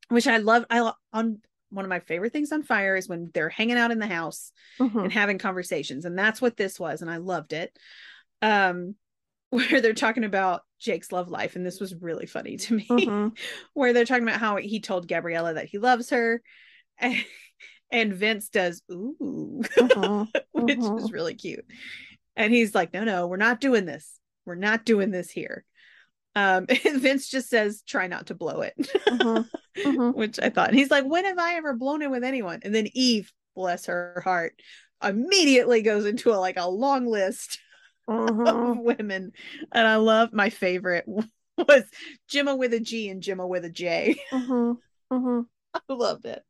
which I love. I lo- on one of my favorite things on fire is when they're hanging out in the house mhm, and having conversations, and that's what this was, and I loved it. Um, where they're talking about Jake's love life, and this was really funny to me. *laughs* mhm, where they're talking about how he told Gabriella that he loves her, and, *laughs* and Vince does ooh, mhm, *laughs* which Mhm. is really cute. And he's like, no, no, we're not doing this. We're not doing this here. Um, and Vince just says, "Try not to blow it," Mhm. Mhm. which I thought. And he's like, "When have I ever blown it with anyone?" And then Eve, bless her heart, immediately goes into a like a long list Mhm. of women, and I love my favorite was Gemma with a G and Gemma with a J. Mhm. Mhm. *laughs* I loved it.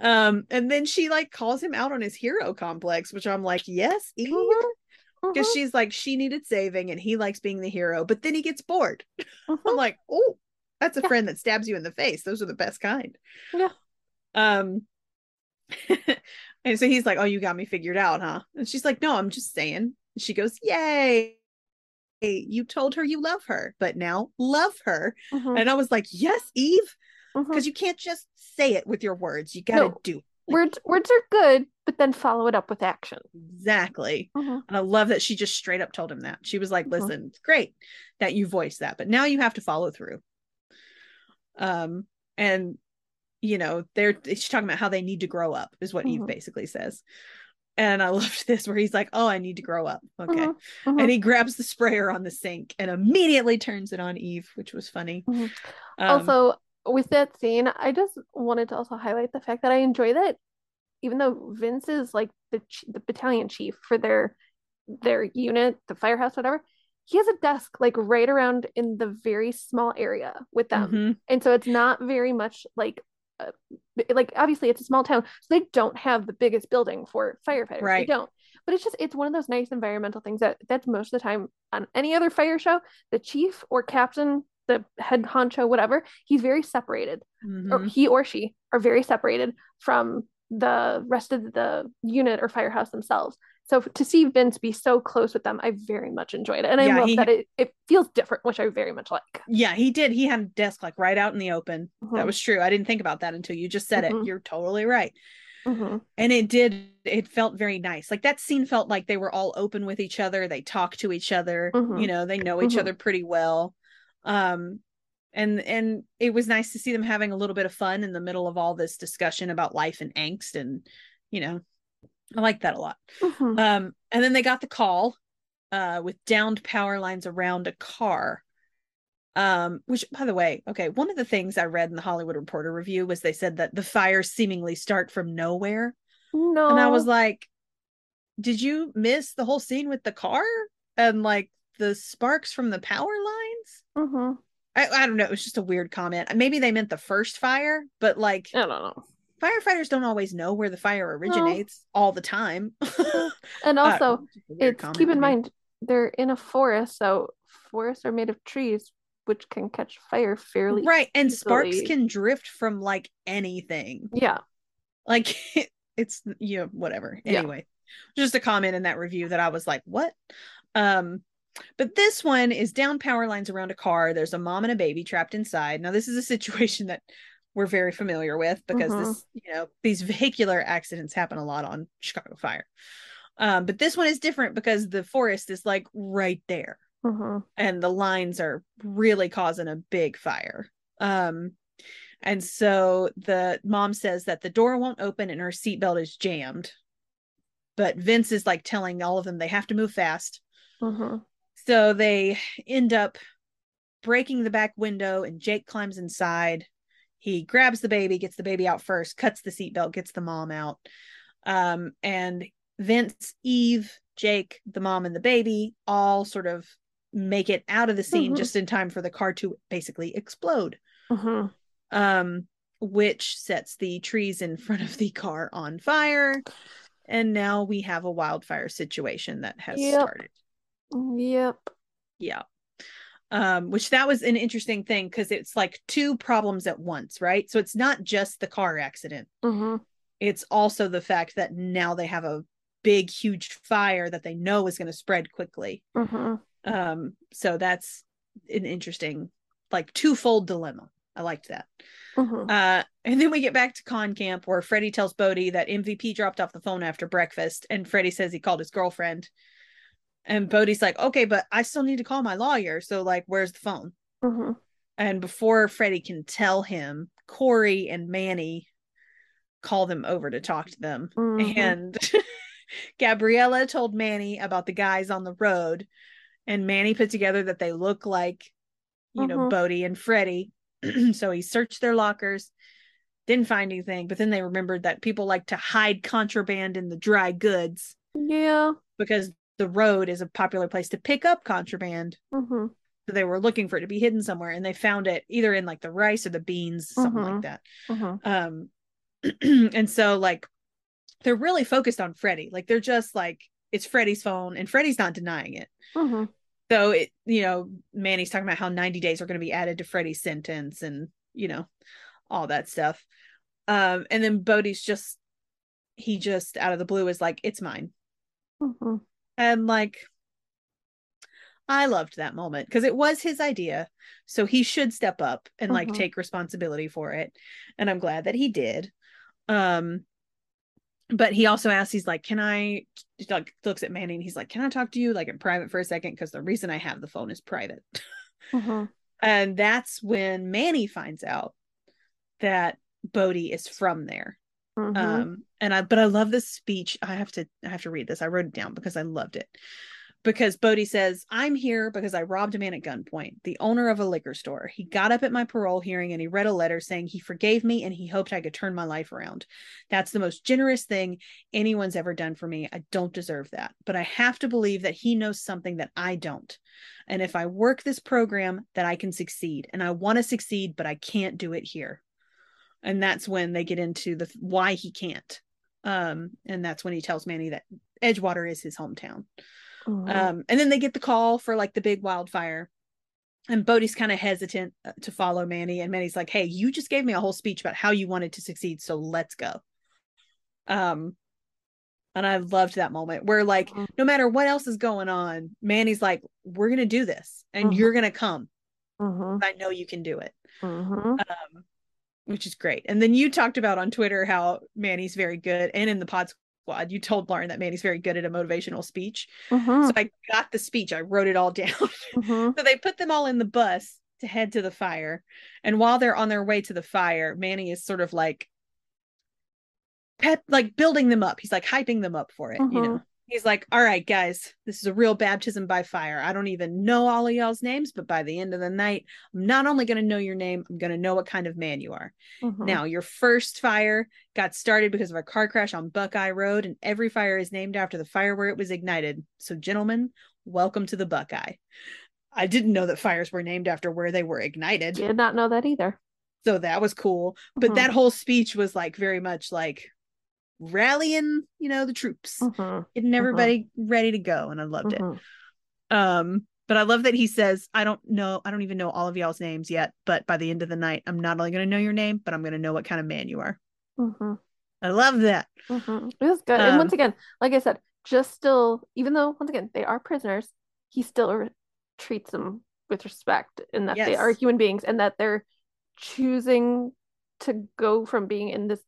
Um, and then she like calls him out on his hero complex, which I'm like, yes, Eve. Because Mhm. she's like, she needed saving and he likes being the hero, but then he gets bored. *laughs* I'm Mhm. like, oh, that's a Yeah. friend that stabs you in the face. Those are the best kind. Yeah. Um, *laughs* and so he's like, oh, you got me figured out, huh? And she's like, no, I'm just saying. She goes, yay. You told her you love her, but now love her. Mhm. And I was like, yes, Eve, because you can't just say it with your words. You got to No. do it. Words words are good, but then follow it up with action. Exactly. Mhm. And I love that she just straight up told him that. She was like, listen, great that you voiced that, but now you have to follow through. Um, and you know, they're she's talking about how they need to grow up, is what Eve basically says. And I loved this where he's like, Oh, I need to grow up. Okay. Mhm. Mhm. And he grabs the sprayer on the sink and immediately turns it on Eve, which was funny. Mhm. Um, also with that scene i just wanted to also highlight the fact that i enjoy that even though vince is like the ch- the battalion chief for their their unit the firehouse whatever he has a desk like right around in the very small area with them mhm. and so it's not very much like uh, like obviously it's a small town so they don't have the biggest building for firefighters Right. they don't but it's just it's one of those nice environmental things that that's most of the time on any other fire show the chief or captain the head honcho whatever he's very separated or Mhm. he or she are very separated from the rest of the unit or firehouse themselves so to see vince be so close with them i very much enjoyed it and i Yeah, love he- that it, it feels different which i very much like Yeah, he did. He had a desk like right out in the open. That Mhm. was true. I didn't think about that until you just said Mhm. it. You're totally right. Mhm. and it did it felt very nice like that scene felt like they were all open with each other they talk to each other Mhm. you know they know each Mhm. other pretty well um and and it was nice to see them having a little bit of fun in the middle of all this discussion about life and angst and you know i like that a lot Mhm. um and then they got the call uh with downed power lines around a car um which by the way okay one of the things i read in the hollywood reporter review was they said that the fires seemingly start from nowhere no and I was like, did you miss the whole scene with the car and like the sparks from the power lines? Mhm. I, I don't know. It was just a weird comment. Maybe they meant the first fire, but like i don't know firefighters don't always know where the fire originates all the time. *laughs* and Uh, also weird it's keep in mind they're in a forest so forests are made of trees which can catch fire fairly Right. And sparks can drift from like anything. yeah Like *laughs* it's you know, whatever. Yeah. Anyway, just a comment in that review that I was like, what? Um, but this one is down power lines around a car. There's a mom and a baby trapped inside. Now, this is a situation that we're very familiar with because Mhm. this, you know, these vehicular accidents happen a lot on Chicago Fire. Um, but this one is different because the forest is like right there Mhm. and the lines are really causing a big fire. Um, and so the mom says that the door won't open and her seatbelt is jammed. But Vince is like telling all of them they have to move fast. Mhm. So they end up breaking the back window, and Jake climbs inside. He grabs the baby, gets the baby out first, cuts the seatbelt, gets the mom out. Um, and Vince, Eve, Jake, the mom, and the baby all sort of make it out of the scene Mhm. just in time for the car to basically explode. Mhm. Um, which sets the trees in front of the car on fire. And now we have a wildfire situation that has Yep. started. Yep. Yeah. Um, which that was an interesting thing because it's like two problems at once, right? So it's not just the car accident, Mhm. it's also the fact that now they have a big, huge fire that they know is going to spread quickly. Mhm. Um, so that's an interesting, like, twofold dilemma. I liked that. Mhm. Uh, and then we get back to con camp where Freddie tells Bode that MVP dropped off the phone after breakfast, and Freddie says he called his girlfriend. And Bode's like, okay, but I still need to call my lawyer. So, like, where's the phone? Mhm. And before Freddie can tell him, Corey and Manny call them over to talk to them. Mhm. And *laughs* Gabriella told Manny about the guys on the road. And Manny put together that they look like you know, Mhm. Bode and Freddie. *clears throat* so he searched their lockers, didn't find anything, but then they remembered that people like to hide contraband in the dry goods Yeah. because the road is a popular place to pick up contraband. hmm So they were looking for it to be hidden somewhere and they found it either in like the rice or the beans, something Mhm. like that. hmm Um *clears throat* and so like they're really focused on Freddie. Like they're just like it's Freddie's phone and Freddie's not denying it. hmm So it you know, Manny's talking about how 90 days are going to be added to Freddie's sentence and you know, all that stuff. Um and then Bode's just he just out of the blue is like, it's mine. And like I loved that moment because it was his idea. So he should step up and like Mhm. take responsibility for it. And I'm glad that he did. Um but he also asks, he's like, Can I he, like looks at Manny and he's like, Can I talk to you like in private for a second? Because the reason I have the phone is private. *laughs* hmm and that's when Manny finds out that Bode is from there. Hmm Um, and I, but I love this speech. I have to, I have to read this. I wrote it down because I loved it. Because Bode says, I'm here because I robbed a man at gunpoint, the owner of a liquor store. He got up at my parole hearing and he read a letter saying he forgave me and he hoped I could turn my life around. That's the most generous thing anyone's ever done for me. I don't deserve that, but I have to believe that he knows something that I don't. And if I work this program, that I can succeed. And I want to succeed, but I can't do it here and that's when they get into the why he can't um and that's when he tells manny that edgewater is his hometown. Um and then they get the call for like the big wildfire. And Bode's kind of hesitant uh, to follow Manny. And Manny's like hey you just gave me a whole speech about how you wanted to succeed so let's go. Um and I loved that moment where like no matter what else is going on Manny's like we're going to do this and Mhm. you're going to come. Hmm I know you can do it. Hmm um, which is great. And then you talked about on Twitter how Manny's very good, and in the Pod Squad, you told Lauren that Manny's very good at a motivational speech. hmm So I got the speech, I wrote it all *laughs* down. hmm so they put them all in the bus to head to the fire, and while they're on their way to the fire, Manny is sort of like pep, like building them up. He's like hyping them up for it, you Mhm. know. He's like, all right, guys, this is a real baptism by fire. I don't even know all of y'all's names, but by the end of the night, I'm not only going to know your name, I'm going to know what kind of man you are. hmm Now, your first fire got started because of a car crash on Buckeye Road, and every fire is named after the fire where it was ignited. So, gentlemen, welcome to the Buckeye. I didn't know that fires were named after where they were ignited. did not know that either. So that was cool. But Mhm. that whole speech was like very much like rallying, you know, the troops, hmm getting everybody ready to go. And I loved it. Mhm. Um, but I love that he says, I don't know, I don't even know all of y'all's names yet, but by the end of the night, I'm not only going to know your name, but I'm going to know what kind of man you are. I love that. It was good. and once Um, again, like I said, just still, even though once again they are prisoners, he still re- treats them with respect and that they are human beings and that they're choosing to go from being in this,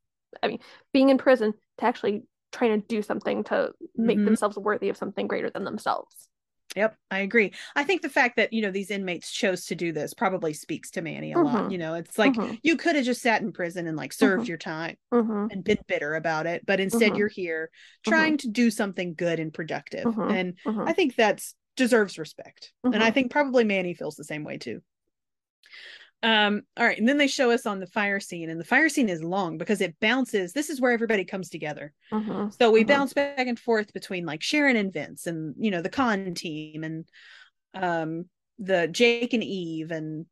I mean, being in prison to actually trying to do something to make Mhm. themselves worthy of something greater than themselves. Yep, I agree. I think the fact that, you know, these inmates chose to do this probably speaks to Manny a lot. Mhm. You know, it's like Mhm. you could have just sat in prison and like served Mhm. your time hmm and been bitter about it, but instead Mhm. you're here trying to do something good and productive. And I think that's deserves respect. And I think probably Manny feels the same way too. Um, all right, and then they show us on the fire scene, and the fire scene is long because it bounces. This is where everybody comes together. hmm So we Mhm. bounce back and forth between like Sharon and Vince and you know the con team and um the Jake and Eve and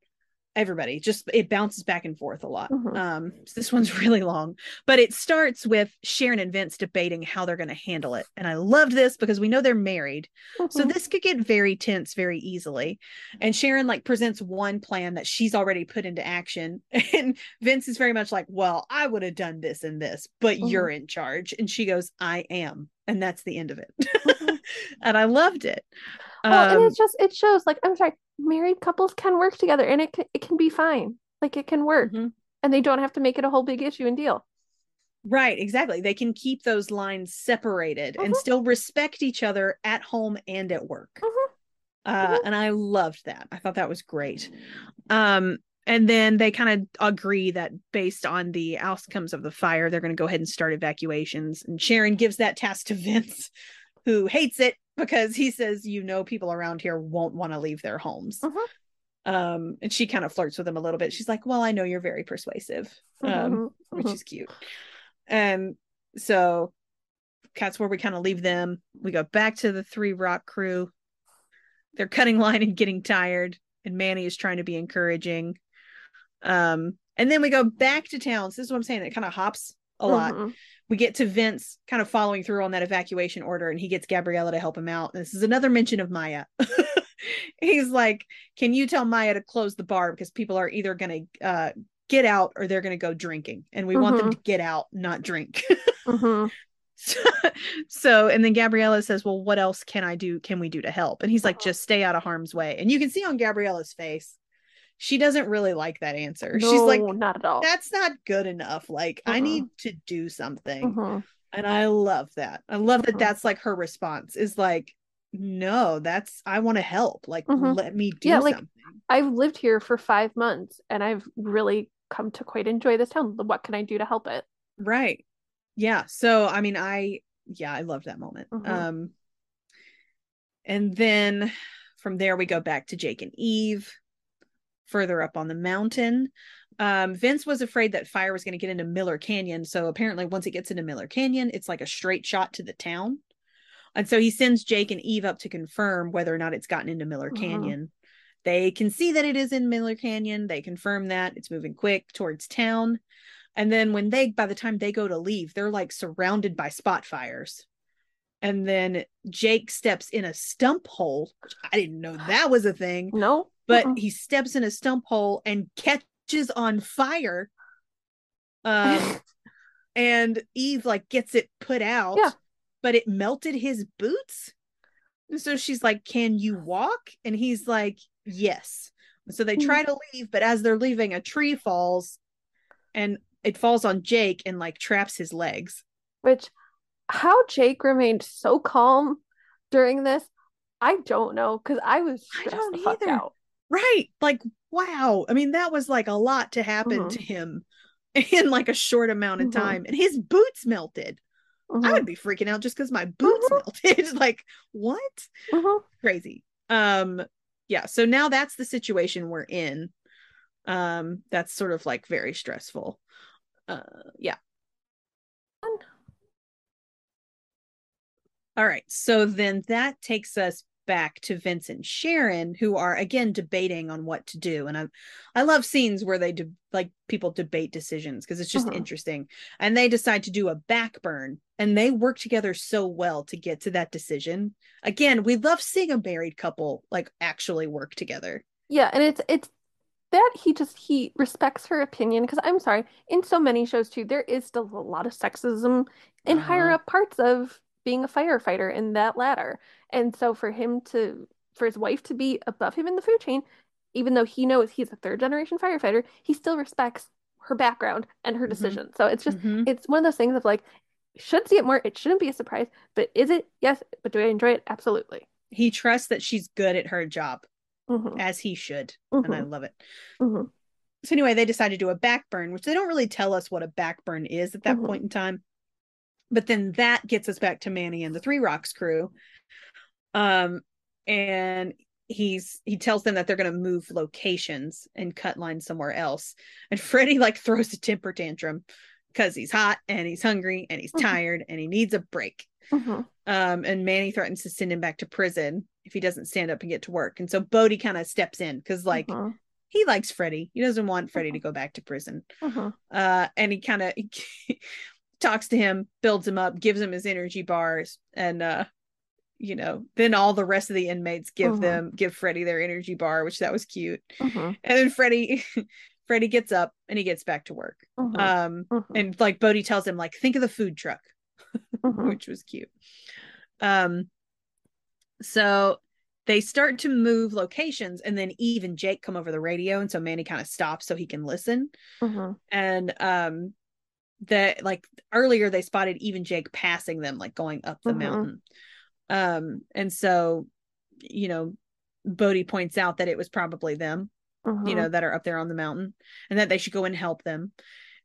everybody just it bounces back and forth a lot. Mhm. Um so this one's *laughs* really long, but it starts with Sharon and Vince debating how they're going to handle it. And I loved this because we know they're married. So Mhm. this could get very tense very easily. And Sharon like presents one plan that she's already put into action. *laughs* And Vince is very much like, well, I would have done this and this, but Mhm. you're in charge. And she goes, I am. And that's the end of it. Mhm. *laughs* and I loved it. Well, and Um, it's just it shows like I'm sorry, married couples can work together and it can, it can be fine. Like it can work mhm. and they don't have to make it a whole big issue and deal. Right, exactly. They can keep those lines separated and Mhm. still respect each other at home and at work. Mhm. Uh, Mhm. and I loved that. I thought that was great. Um, and then they kind of agree that based on the outcomes of the fire, they're going to go ahead and start evacuations. And Sharon gives that task to Vince, who hates it because he says, "You know, people around here won't want to leave their homes." Mhm. Um, and she kind of flirts with him a little bit. She's like, Well, I know you're very persuasive. Um, Mhm, which is cute. And so that's where we kind of leave them. We go back to the three rock crew. They're cutting *laughs* line and getting tired, and Manny is trying to be encouraging. Um, and then we go back to town. So this is what I'm saying. It kind of hops a lot. Mhm. We get to Vince kind of following through on that evacuation order, and he gets Gabriella to help him out. And this is another mention of Maya. *laughs* He's like, Can you tell Maya to close the bar because people are either going to uh, get out or they're going to go drinking? And we want them to get out, not drink. *laughs* Mhm. so, *laughs* so, and then Gabriella says, Well, what else can I do? Can we do to help? And he's like, Uh-huh. Just stay out of harm's way. And you can see on Gabriella's face, she doesn't really like that answer. She's like, not at all. That's not good enough. Like, I Uh-uh. need to do something. Mhm. And I love that. I love that Mhm. that's like her response is like, No, that's, I want to help. Like, Mhm. let me do Yeah, like, something. I've lived here for five months and I've really come to quite enjoy this town. What can I do to help it? Right. Yeah. So I mean, I yeah, I love that moment. Um and then from there we go back to Jake and Eve further up on the mountain. Um Vince was afraid that fire was going to get into Miller Canyon, so apparently once it gets into Miller Canyon, it's like a straight shot to the town. And so he sends Jake and Eve up to confirm whether or not it's gotten into Miller Mhm. Canyon. They can see that it is in Miller Canyon. They confirm that it's moving quick towards town. And then when they, by the time they go to leave, they're like surrounded by spot fires. And then Jake steps in a stump hole. which I didn't know that was a thing, No, but Mm-mm. he steps in a stump hole and catches on fire. Um, *laughs* and Eve like gets it put out, Yeah. but it melted his boots. And so she's like, Can you walk? And he's like, Yes. So they try to leave, but as they're leaving, a tree falls and it falls on Jake and like traps his legs. which how Jake remained so calm during this, I don't know because I was I don't either. out. Right. Like, wow. I mean, that was like a lot to happen Mhm. to him *laughs* in like a short amount of Mhm. time. And his boots melted. I Mhm, would be freaking out just because my boots melted. *laughs* like, what? Crazy. Um, yeah. So now that's the situation we're in. Um, that's sort of like very stressful. Uh yeah. All right. So then that takes us back to Vince and Sharon, who are again debating on what to do. And I, I love scenes where they de- like people debate decisions because it's just Mhm. interesting. And they decide to do a backburn, and they work together so well to get to that decision. Again, we love seeing a married couple like actually work together. Yeah, and it's it's that he just he respects her opinion because I'm sorry, in so many shows too, there is still a lot of sexism in higher Uh-huh. up parts of being a firefighter in that ladder. And so for him to for his wife to be above him in the food chain, even though he knows he's a third generation firefighter, he still respects her background and her Mhm. decision. So it's just Mhm. it's one of those things of like should see it more, it shouldn't be a surprise, but is it? Yes, but do I enjoy it? Absolutely. He trusts that she's good at her job, Mhm, as he should, and I mhm, love it. mhm, so anyway, they decide to do a backburn, which they don't really tell us what a backburn is at that Mhm. point in time. But then that gets us back to Manny and the Three Rocks crew. Um, and he's he tells them that they're gonna move locations and cut lines somewhere else. And *laughs* Freddie like throws a temper tantrum because he's hot and he's hungry and he's Mhm. tired and he needs a break. mhm. Um, and Manny threatens to send him back to prison if he doesn't stand up and get to work. And so Bode kind of steps in because like Mhm, he likes Freddie. He doesn't want Freddie to go back to prison. mhm. Uh, and he kind of *laughs* talks to him, builds him up, gives him his energy bars, and uh, you know, then all the rest of the inmates give Mhm. them give Freddie their energy bar, which that was cute. Mhm, And then Freddie *laughs* Freddie gets up and he gets back to work. mhm, Um, and like Bode tells him, like, think of the food truck, *laughs* which was cute. Um, so they start to move locations, and then Eve and Jake come over the radio, and so Manny kind of stops so he can listen. And um, that like earlier they spotted Eve and Jake passing them, like going up the mountain. Um, and so you know, Bode points out that it was probably them, you mhm. know, that are up there on the mountain, and that they should go and help them.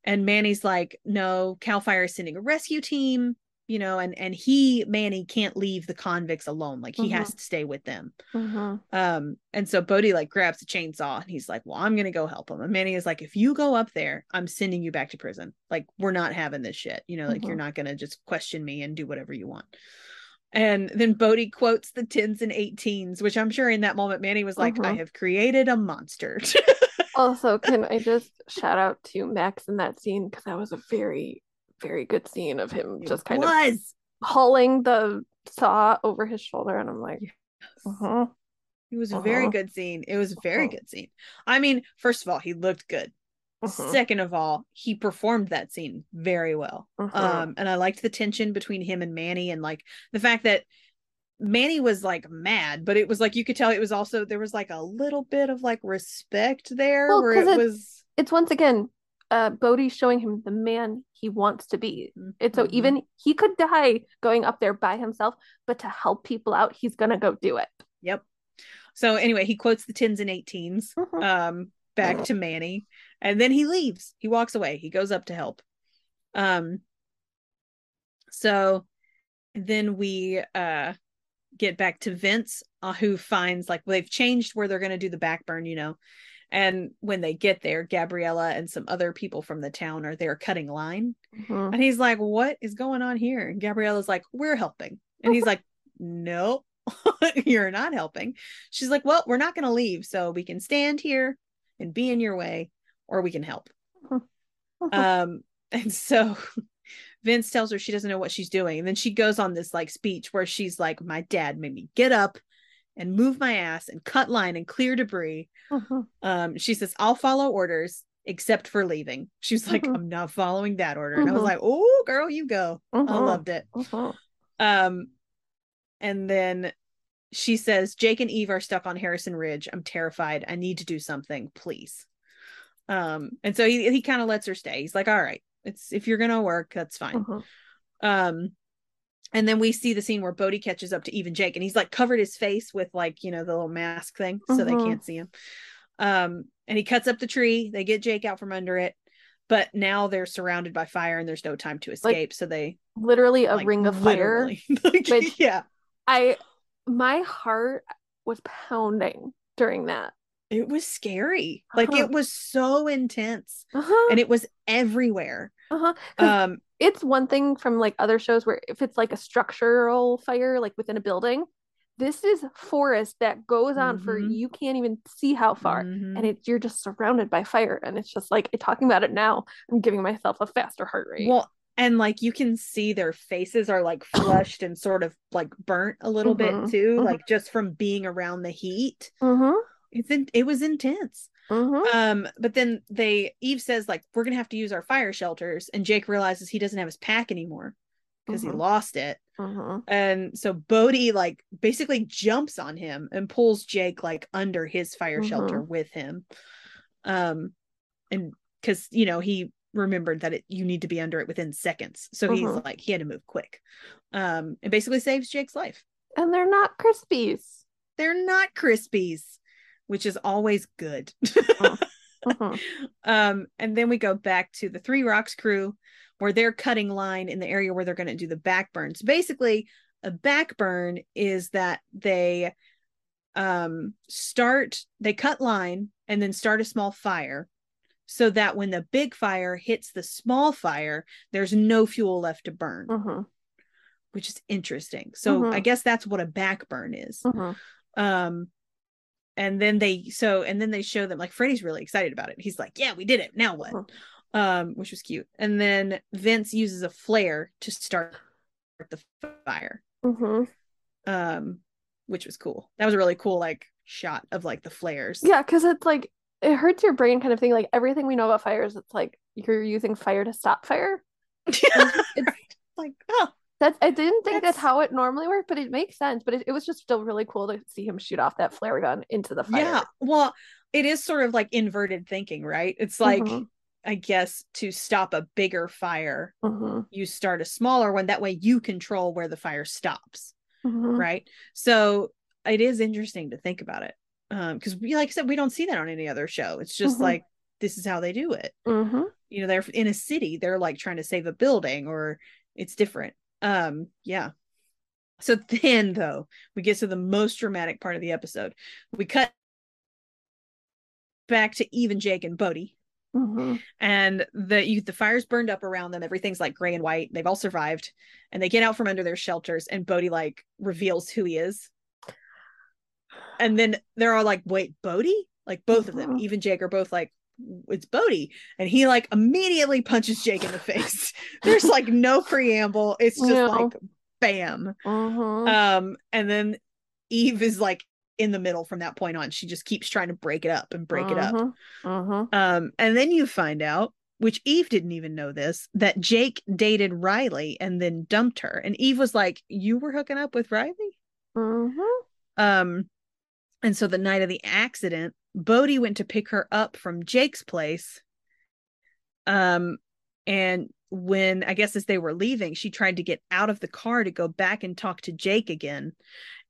And Manny's like, "No, Cal Fire is sending a rescue team." you know, and and he Manny can't leave the convicts alone. Like he Mhm. has to stay with them. Mhm. Um, and so Bode like grabs a chainsaw and he's like, Well, I'm gonna go help him. And Manny is like, if you go up there, I'm sending you back to prison. Like, we're not having this shit. You know, like you're Mhm. not gonna just question me and do whatever you want. And then Bode quotes the tens and eighteens, which I'm sure in that moment Manny was like, I Mhm. have created a monster. *laughs* Also, can I just shout out to Max in that scene because that was a very, very good scene of him It just kind of hauling the saw over his shoulder, and I'm like, uh-huh. It was a very Uh-huh. good scene. It was a very Uh-huh. good scene. I mean, first of all, he looked good. Uh-huh, Second of all, he performed that scene very well. uh-huh. Um, and I liked the tension between him and Manny, and like the fact that Manny was like mad, but it was like you could tell it was also there was like a little bit of like respect there, Well, where it it's- was. it's once again uh Bode showing him the man he wants to be. And so Mhm. even he could die going up there by himself, but to help people out, he's gonna go do it. Yep. So anyway, he quotes the tens and eighteens Mhm. um back to Manny, and then he leaves. He walks away. He goes up to help. Um. So then we uh get back to Vince, uh, who finds like they've changed where they're going to do the backburn, you know. And when they get there, Gabriella and some other people from the town are there cutting line. Mhm. And he's like, What is going on here? And Gabriella's like, We're helping. And he's *laughs* like, no *laughs* you're not helping. She's like, Well, we're not going to leave. So we can stand here and be in your way, or we can help. um, and so *laughs* Vince tells her she doesn't know what she's doing. And then she goes on this like speech where she's like, My dad made me get up and move my ass and cut line and clear debris. Mhm. Um, she says, I'll follow orders except for leaving. She was like, Mhm. I'm not following that order. And I was Mhm. like, Oh, girl, you go. I loved it. Um, and then she says, Jake and Eve are stuck on Harrison Ridge. I'm terrified. I need to do something, please. Um, and so he he kind of lets her stay. He's like, All right, it's if you're gonna work, that's fine. Mhm. Um, and then we see the scene where Bode catches up to even Jake, and he's like covered his face with like you know the little mask thing, so they Mhm. can't see him. Um, and he cuts up the tree. They get Jake out from under it, but now they're surrounded by fire and there's no time to escape. so they Literally a like, ring of fire. *laughs* like, which- yeah, I my heart was pounding during that. It was scary. Like Uh-huh. it was so intense, Uh-huh. and it was everywhere. uh-huh. Um, it's one thing from like other shows where if it's like a structural fire like within a building, this is forest that goes on for Mhm. you can't even see how far. mhm. And it you're just surrounded by fire. And it's just like talking about it now, I'm giving myself a faster heart rate. Well, and like you can see their faces are like flushed and sort of like burnt a little Mhm, bit too, mhm. like just from being around the heat. Mm-hmm. It's in, it was intense. Mm-hmm. Um, but then they Eve says like we're gonna have to use our fire shelters, and Jake realizes he doesn't have his pack anymore because he Mhm. lost it. Mm-hmm. And so Bode like basically jumps on him and pulls Jake like under his fire shelter with him. Um, and because you know he remembered that it you need to be under it within seconds, so he's like he had to move quick. Um, and basically saves Jake's life. And they're not Krispies. They're not Krispies, which is always good. Mhm. *laughs* um, and then we go back to the Three Rocks crew where they're cutting line in the area where they're going to do the backburn. So basically, a backburn is that they um start they cut line and then start a small fire so that when the big fire hits the small fire there's no fuel left to burn Mhm. which is interesting so Mhm. i guess that's what a backburn is Mhm. um and then they so and then they show them like Freddy's really excited about it. He's like, "Yeah, we did it. Now what?" Mhm. Um, which was cute. And then Vince uses a flare to start the fire, Mhm. um, which was cool. That was a really cool like shot of like the flares. Yeah, because it's like it hurts your brain kind of thing. Like everything we know about fires, it's like you're using fire to stop fire. *laughs* It's *laughs* like oh that's I didn't think that's, That's- how it normally worked, but it makes sense. But it, it was just still really cool to see him shoot off that flare gun into the fire. yeah. Well, it is sort of like inverted thinking, right? It's like Mhm. I guess to stop a bigger fire, Mhm. you start a smaller one. That way you control where the fire stops. Mhm. right so it is interesting to think about it um because we like i said we don't see that on any other show it's just Mhm. like this is how they do it Mhm. you know they're in a city they're like trying to save a building or it's different Um, yeah. So then though, we get to the most dramatic part of the episode. We cut back to even Jake and Bode. Mhm. And the you, the fire's burned up around them. Everything's like gray and white. They've all survived. And they get out from under their shelters, and Bode like reveals who he is. And then they're all like, wait, Bode? Like both of them, Mhm. even Jake are both like, it's Bode. And he like immediately punches Jake in the face. *laughs* There's like no preamble. It's just No. like bam. Mhm. Um, and then Eve is like in the middle from that point on. She just keeps trying to break it up and break it up. Mhm. Mhm. Um, and then you find out, which Eve didn't even know this, that Jake dated Riley and then dumped her. And Eve was like, You were hooking up with Riley? Mhm. Um, and so the night of the accident, Bode went to pick her up from Jake's place. Um, and when I guess as they were leaving, she tried to get out of the car to go back and talk to Jake again.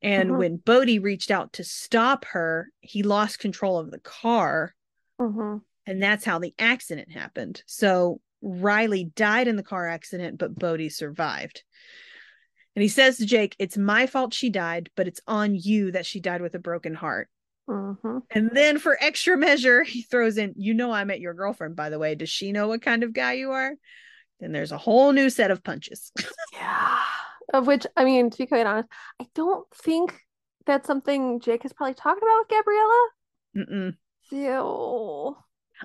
And Mhm. when Bode reached out to stop her, he lost control of the car. Mhm. And that's how the accident happened. So Riley died in the car accident, but Bode survived. And he says to Jake, It's my fault she died, but it's on you that she died with a broken heart. Mhm. And then for extra measure, he throws in, You know, I met your girlfriend, by the way. Does she know what kind of guy you are? Then there's a whole new set of punches. *laughs* Yeah. Of which, I mean, to be quite honest, I don't think that's something Jake has probably talked about with Gabriella. Mm-mm.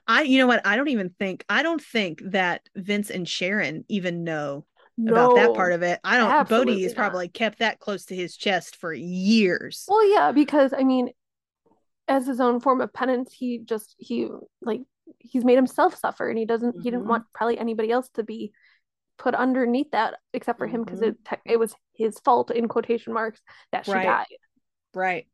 I, you know what? I don't even think, I don't think that Vince and Sharon even know No. about that part of it. I don't, Bode has probably kept that close to his chest for years. Well, yeah, because I mean, as his own form of penance, he just he like he's made himself suffer, and he doesn't he didn't Mhm. want probably anybody else to be put underneath that except for him because Mhm. it tech it was his fault in quotation marks that she Right. died. Right.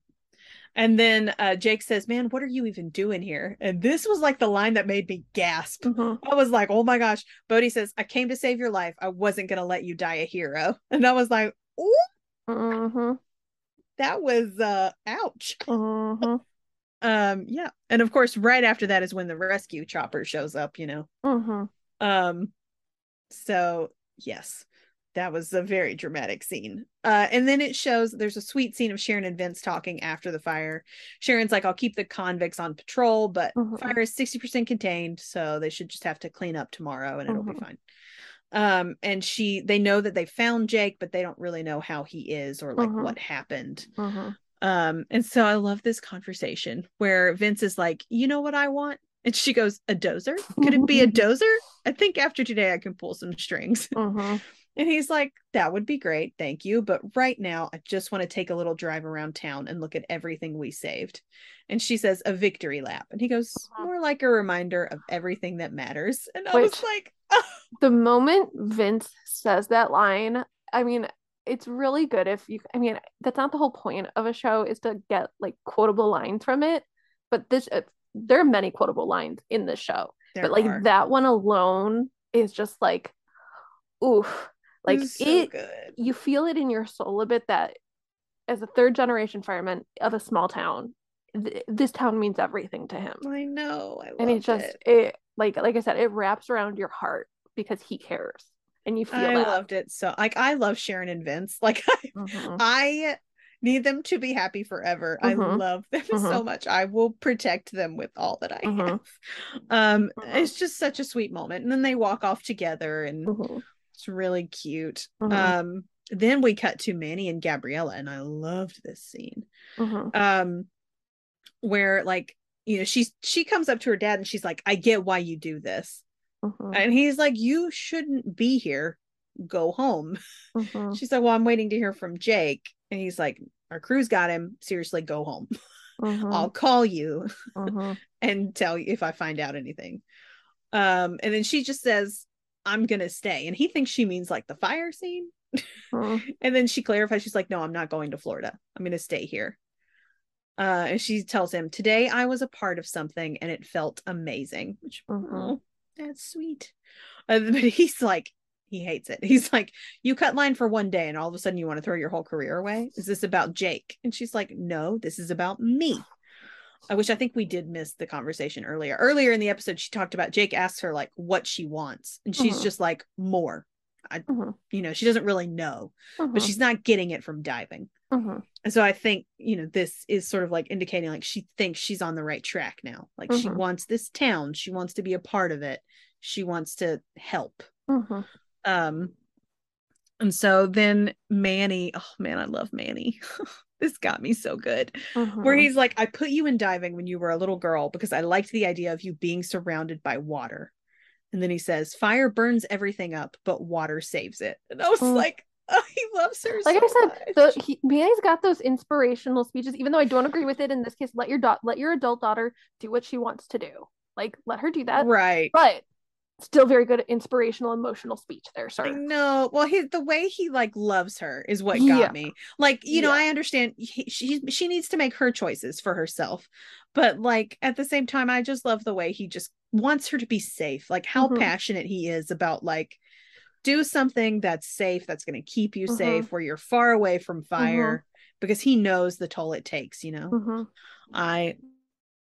And then uh, Jake says, Man, what are you even doing here? And this was like the line that made me gasp. Mhm. I was like, Oh my gosh. Bode says, I came to save your life. I wasn't going to let you die a hero. *laughs* And I was like, Oh, Mhm. that was uh, ouch. Mhm. Um, yeah. And of course, right after that is when the rescue chopper shows up, you know. Mhm. Um, so yes, that was a very dramatic scene. Uh, and then it shows there's a sweet scene of Sharon and Vince talking after the fire. Sharon's like, I'll keep the convicts on patrol, but Mhm. fire is 60% contained, so they should just have to clean up tomorrow and it'll be Mhm. fine. Um, and she they know that they found Jake, but they don't really know how he is or like what happened. Um, and so I love this conversation where Vince is like, you know what I want? And she goes, a dozer? Could it be a *laughs* dozer? I think after today I can pull some strings. Mhm. *laughs* And he's like, that would be great. Thank you. But right now, I just want to take a little drive around town and look at everything we saved. And she says, a victory lap. And he goes, Mhm. more like a reminder of everything that matters. And I Which- was like, *laughs* oh, The moment Vince says that line, I mean, it's really good if you I mean, that's not the whole point of a show is to get like quotable lines from it, but this uh, there are many quotable lines in the show. there but like are. that one alone is just like oof like it you feel it in your soul a bit that as a third generation fireman of a small town th- this town means everything to him I know. I and it just it. it like like i said it wraps around your heart because he cares and you feel I that loved it so like I love Sharon and Vince. *laughs* Like I Mhm. I need them to be happy forever. I Mhm. love them *laughs* so much. I will protect them with all that I Mhm. have. Um, Mhm. it's just such a sweet moment. And then they walk off together, and Mhm. it's really cute. Um, then we cut to Manny and Gabriella, and I loved this scene. Um, where like you know she's she comes up to her dad and she's like, "I get why you do this," Mhm. and he's like, "You shouldn't be here. Go home." *laughs* Mhm. She's like, Well, I'm waiting to hear from Jake. And he's like, Our crew's got him. Seriously, go home. *laughs* Mhm. I'll call you *laughs* Mhm. and tell you if I find out anything. Um, and then she just says, I'm gonna stay. And he thinks she means like the fire scene. Mhm. And then she clarifies, she's like, No, I'm not going to Florida. I'm gonna stay here. Uh, and she tells him, Today I was a part of something and it felt amazing. Which Mhm. That's sweet. Uh, *laughs* but he's like, he hates it. He's like, you cut line for one day and all of a sudden you want to throw your whole career away. Is this about Jake? And she's like, no, this is about me. I wish I think we did miss the conversation earlier. Earlier in the episode, she talked about Jake asks her like what she wants, and she's Mhm. just like more. I, Mhm. you know, she doesn't really know, but Mhm. she's not getting it from diving. Mhm. And so I think, you know, this is sort of like indicating like she thinks she's on the right track now. Like she Mhm. wants this town, she wants to be a part of it, she wants to help. Mhm. Um and so then Manny, oh man, I love Manny. *laughs* this got me so good. Where Mhm. he's like, I put you in diving when you were a little girl because I liked the idea of you being surrounded by water. And then he says, Fire burns everything up, but water saves it. And I was Mm. like, oh, he loves her. like so I said, much. the he Manny's got those inspirational speeches. Even though I don't agree with it in this case, let your dot let your adult daughter do what she wants to do. Like let her do that. right. But still very good inspirational, emotional speech there, sir. know. Well, he the way he like loves her is what got Yeah. me. Like, you know, Yeah. I understand he, she she needs to make her choices for herself, but like at the same time, I just love the way he just wants her to be safe. Like how Mhm. passionate he is about like do something that's safe, that's going to keep you Mhm. safe, where you're far away from fire, because he knows the toll it takes. You know, Mhm. I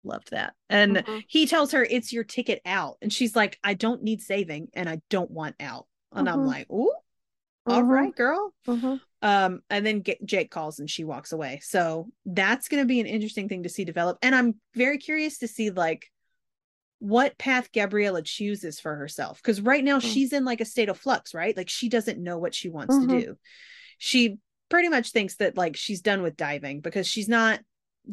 loved that, and he tells her it's your ticket out, and she's like, I don't need saving, and I don't want out, and I'm like, ooh. All right, girl. Um, and then get, Jake calls and she walks away. So that's going to be an interesting thing to see develop. And I'm very curious to see like what path Gabriella chooses for herself. Because right now Mm. she's in like a state of flux, right? Like she doesn't know what she wants Mhm. to do. She pretty much thinks that like she's done with diving because she's not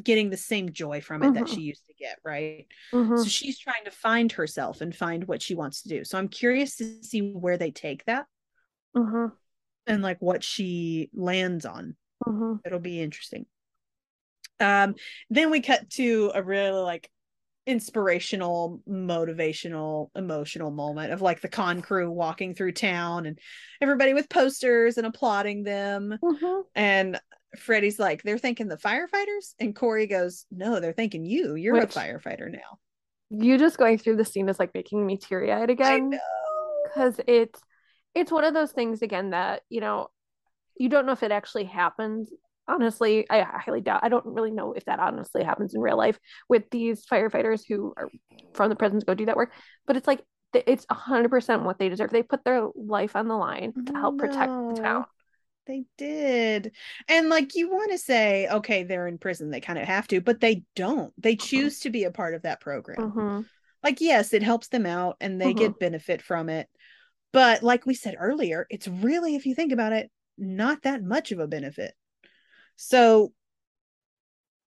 getting the same joy from it that Mhm. she used to get, right? So she's trying to find herself and find what she wants to do. So I'm curious to see where they take that Mhm. and like what she lands on. Mhm. It'll be interesting. Um, then we cut to a really like inspirational, motivational, emotional moment of like the con crew walking through town and everybody with posters and applauding them. Mhm. And Freddie's like, they're thinking the firefighters, and Corey goes, No, they're thinking you. You're Which- a firefighter now. You just going through the scene is like making me teary eyed again. because it's it's one of those things again that you know you don't know if it actually happens honestly i highly doubt i don't really know if that honestly happens in real life with these firefighters who are from the prisons go do that work but it's like it's 100% what they deserve they put their life on the line to help protect the town They did. And like you want to say, okay, they're in prison, they kind of have to, but they don't. They choose to be a part of that program. Mhm. Like, yes, it helps them out and they get benefit from it. But like we said earlier, it's really, if you think about it, not that much of a benefit. So,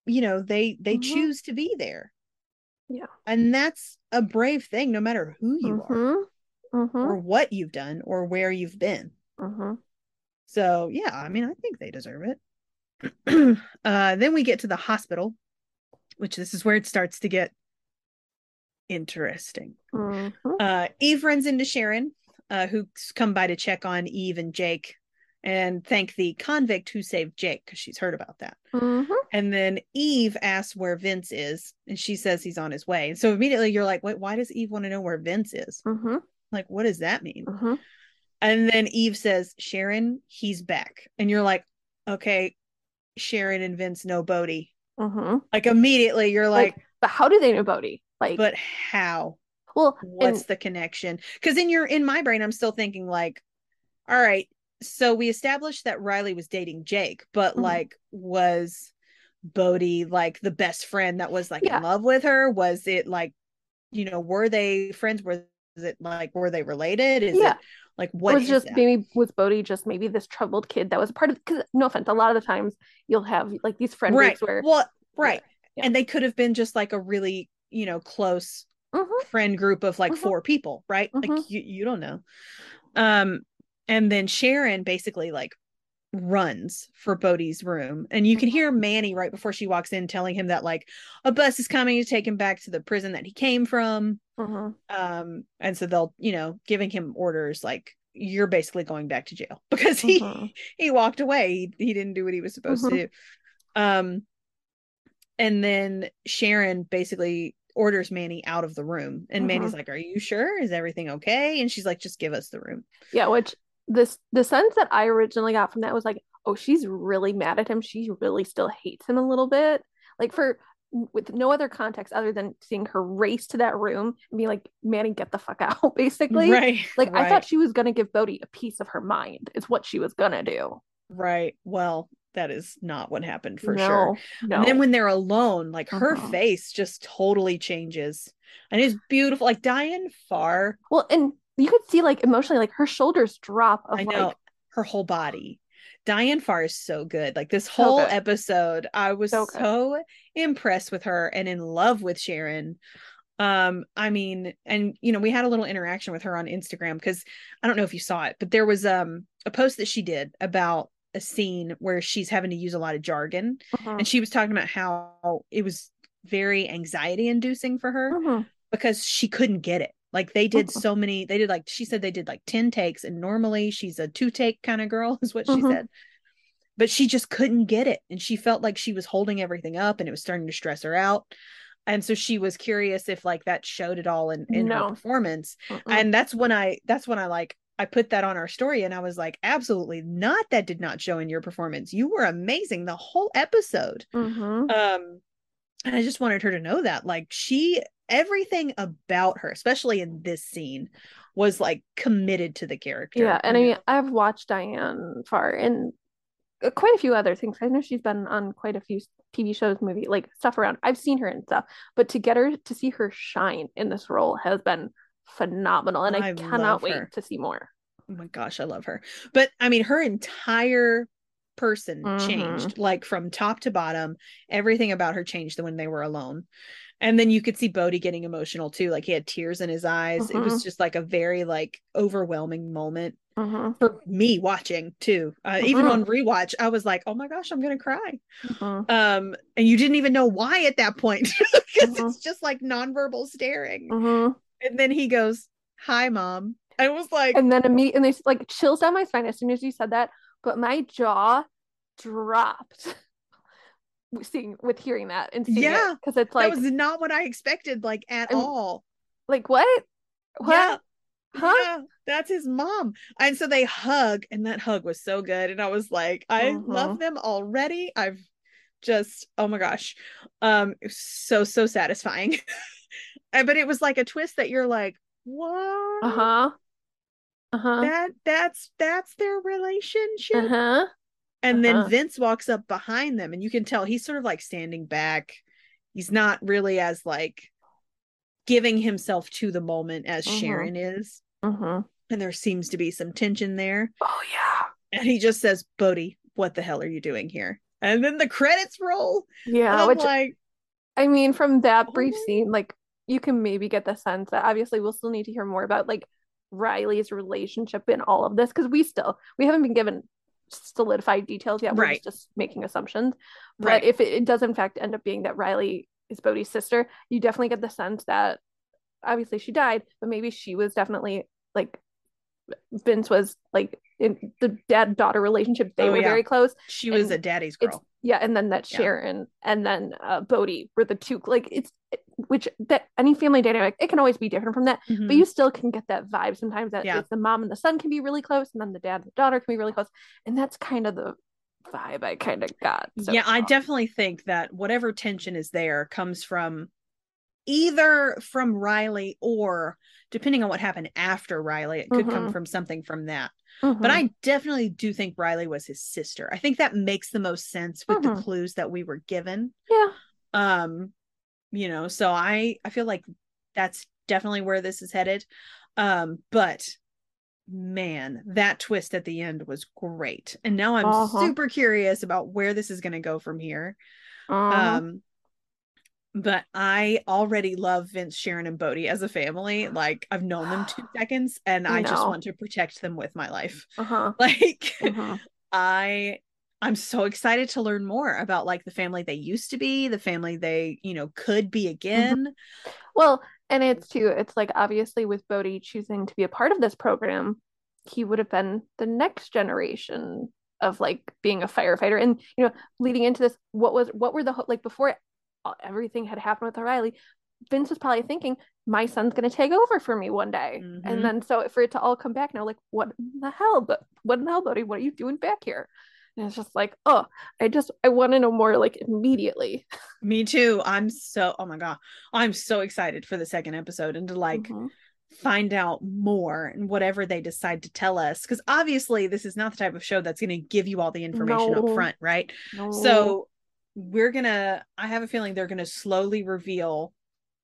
you know, they they Mhm. choose to be there. Yeah. And that's a brave thing, no matter who you are Mhm. Mhm. or what you've done or where you've been. Mhm. So yeah, I mean, I think they deserve it. *clears throat* uh, then we get to the hospital, which this is where it starts to get interesting. Mhm. Uh, Eve runs into Sharon, uh, who's come by to check on Eve and Jake and thank the convict who saved Jake because she's heard about that. Mhm. And then Eve asks where Vince is, and she says he's on his way. So immediately you're like, wait, why does Eve want to know where Vince is? Mhm. Like, what does that mean? Mhm. And then Eve says, Sharon, he's back. And you're like, okay, Sharon and Vince know Bode. Mhm. Like immediately you're like, Like, but how do they know Bode? Like, but how? well, What's and- the connection? Because in your in my brain, I'm still thinking like, all right, so we established that Riley was dating Jake, but Mhm. like was Bode like the best friend that was like Yeah. in love with her? Was it like, you know, were they friends? Was it like were they related? Is Yeah. it like what was just that? maybe was Bode just maybe this troubled kid that was a part of because no offense, a lot of the times you'll have like these friend right groups where well right yeah. and they could have been just like a really you know close Mhm, friend group of like Mhm. four people right like Mhm. you, you don't know um and then sharon basically like runs for Bode's room. And you can hear manny right before she walks in telling him that like a bus is coming to take him back to the prison that he came from. Mhm, um and so they'll you know giving him orders like you're basically going back to jail. *laughs* Because he mhm, he walked away. He, he didn't do what he was supposed to do. Um and then sharon basically orders manny out of the room. And manny's like are you sure? Is everything okay? And she's like just give us the room. Yeah which this the sense that I originally got from that was like oh she's really mad at him she really still hates him a little bit like for with no other context other than seeing her race to that room and be like, Manny, get the fuck *laughs* out, basically. Right. Like right. I thought she was gonna give Bode a piece of her mind, is what she was gonna do. Right. Well, that is not what happened for no, sure. No. And then when they're alone, like her Mhm. face just totally changes. And it's beautiful. Like Diane Farr, well, and you could see like emotionally, like her shoulders drop of I know like her whole body. Diane Farr is so good. Like this whole good. episode, I was So so, impressed with her and in love with Sharon. Um, I mean, and you know, we had a little interaction with her on Instagram because I don't know if you saw it, but there was um a post that she did about a scene where she's having to use a lot of jargon Mhm. and she was talking about how it was very anxiety inducing for her Mhm. because she couldn't get it. Like they did *laughs* so many, they did like she said they did like 10 takes, and normally she's a two take kind of girl, *laughs* is what she Mhm. said. But she just couldn't get it. And she felt like she was holding everything up and it was starting to stress her out. And so she was curious if like that showed it all in, in No. her performance. Mm-mm. And that's when I that's when I like I put that on our story and I was like, absolutely not. That did not show in your performance. You were amazing the whole episode Mhm. um and i just wanted her to know that like she everything about her especially in this scene was like committed to the character Yeah, and I mean. I've watched Diane Farr in uh, quite a few other things. I know she's been on quite a few TV shows, movie like stuff around. I've seen her and stuff, but to get her to see her shine in this role has been phenomenal, and I, I cannot wait to see more. oh my gosh i love her but i mean her entire person Mhm. changed like from top to bottom everything about her changed when they were alone. And then you could see Bode getting emotional too like he had tears in his eyes. It was just like a very like overwhelming moment Mhm, for me watching too. Uh, even Mhm. on rewatch i was like oh my gosh i'm gonna cry. Mhm, um and you didn't even know why at that point *laughs* because it's just like nonverbal staring. And then he goes hi mom. I was like And then immediately, and they like chills down my spine as soon as you said that, but my jaw dropped. *laughs* Seeing with hearing that and seeing Yeah, because it's like that was not what i expected like at I'm- all. like what? What? Yeah. Huh? Yeah that's his mom. And so they hug and that hug was so good and i was like i love them already. I've just oh my gosh um it so so satisfying. *laughs* But it was like a twist that you're like what? Uh huh uh huh that that's that's their relationship uh huh and uh-huh. then vince walks up behind them and you can tell he's sort of like standing back he's not really as like giving himself to the moment as Mhm. sharon is uh-huh. and there seems to be some tension there Oh yeah. and he just says bode what the hell are you doing here and then the credits roll Yeah, i'm which like I mean, from that brief Oh. scene, like you can maybe get the sense that obviously we'll still need to hear more about like Riley's relationship in all of this because we still we haven't been given solidified details yet. We're Right. just, making assumptions. But right if it, it does in fact end up being that Riley is Bode's sister, you definitely get the sense that obviously she died, but maybe she was definitely like Vince was like in the dad daughter relationship. They Oh, were yeah. very close. she was a daddy's girl yeah and then that Yeah. sharon and then uh bode were the two like it's which that any family dynamic it can always be different from that but Mhm. you still can get that vibe sometimes that Yeah. it's the mom and the son can be really close and then the dad and the daughter can be really close and that's kind of the vibe i kind of got so yeah i definitely think that whatever tension is there comes from either from riley or depending on what happened after riley it could come Mhm. from something from that Mhm. but i definitely do think riley was his sister i think that makes the most sense with the Mhm. clues that we were given yeah um you know so i i feel like that's definitely where this is headed um but man that twist at the end was great and now i'm Uh-huh. super curious about where this is going to go from here Uh-huh. um but i already love vince sharon and Bode as a family like i've known them two *gasps* seconds and I just want to protect them with my life uh-huh *laughs* like uh-huh. I I'm so excited to learn more about like the family they used to be, the family they, you know, could be again. Well, and it's too, it's like obviously with Bode choosing to be a part of this program, he would have been the next generation of like being a firefighter. And you know, leading into this, what was what were the like before everything had happened with O'Reilly, Vince was probably thinking, my son's gonna take over for me one day. Mhm. And then so for it to all come back now, like, what in the hell? But what in the hell, buddy? What are you doing back here? And it's just like, oh, I just I want to know more like immediately. Me too. I'm so oh my god. I'm so excited for the second episode and to like mm-hmm. find out more and whatever they decide to tell us. Because obviously this is not the type of show that's gonna give you all the information no. up front, right? No. So we're gonna I have a feeling they're gonna slowly reveal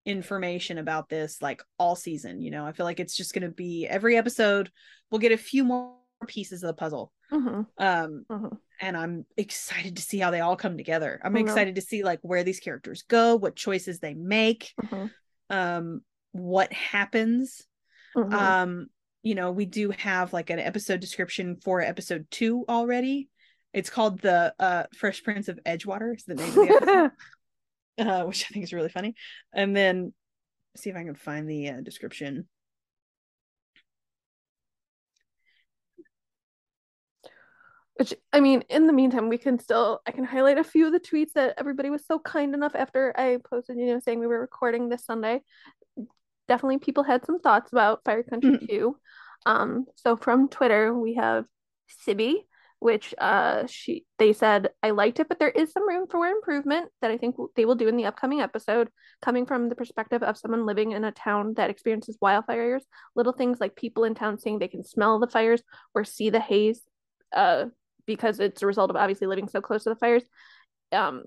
information about this like all season you know i feel like it's just to be every episode we'll get a few more pieces of the puzzle mm-hmm. um mm-hmm. and i'm excited to see how they all come together i'm mm-hmm. excited to see like where these characters go what choices they make mm-hmm. um what happens mm-hmm. um you know we do have like an episode description for episode two already it's called the uh fresh prince of edgewater is the name of the episode *laughs* uh, which I think is really funny. And then see if I can find the uh, description. Which I mean, in the meantime, we can still I can highlight a few of the tweets that everybody was so kind enough after I posted, you know, saying we were recording this Sunday. Definitely people had some thoughts about Fire Country mm-hmm. 2. Um, so from Twitter, we have Sibby which uh she they said I liked it, but there is some room for improvement that I think they will do in the upcoming episode, coming from the perspective of someone living in a town that experiences wildfires. Little things like people in town saying they can smell the fires or see the haze, uh, because it's a result of obviously living so close to the fires. Um,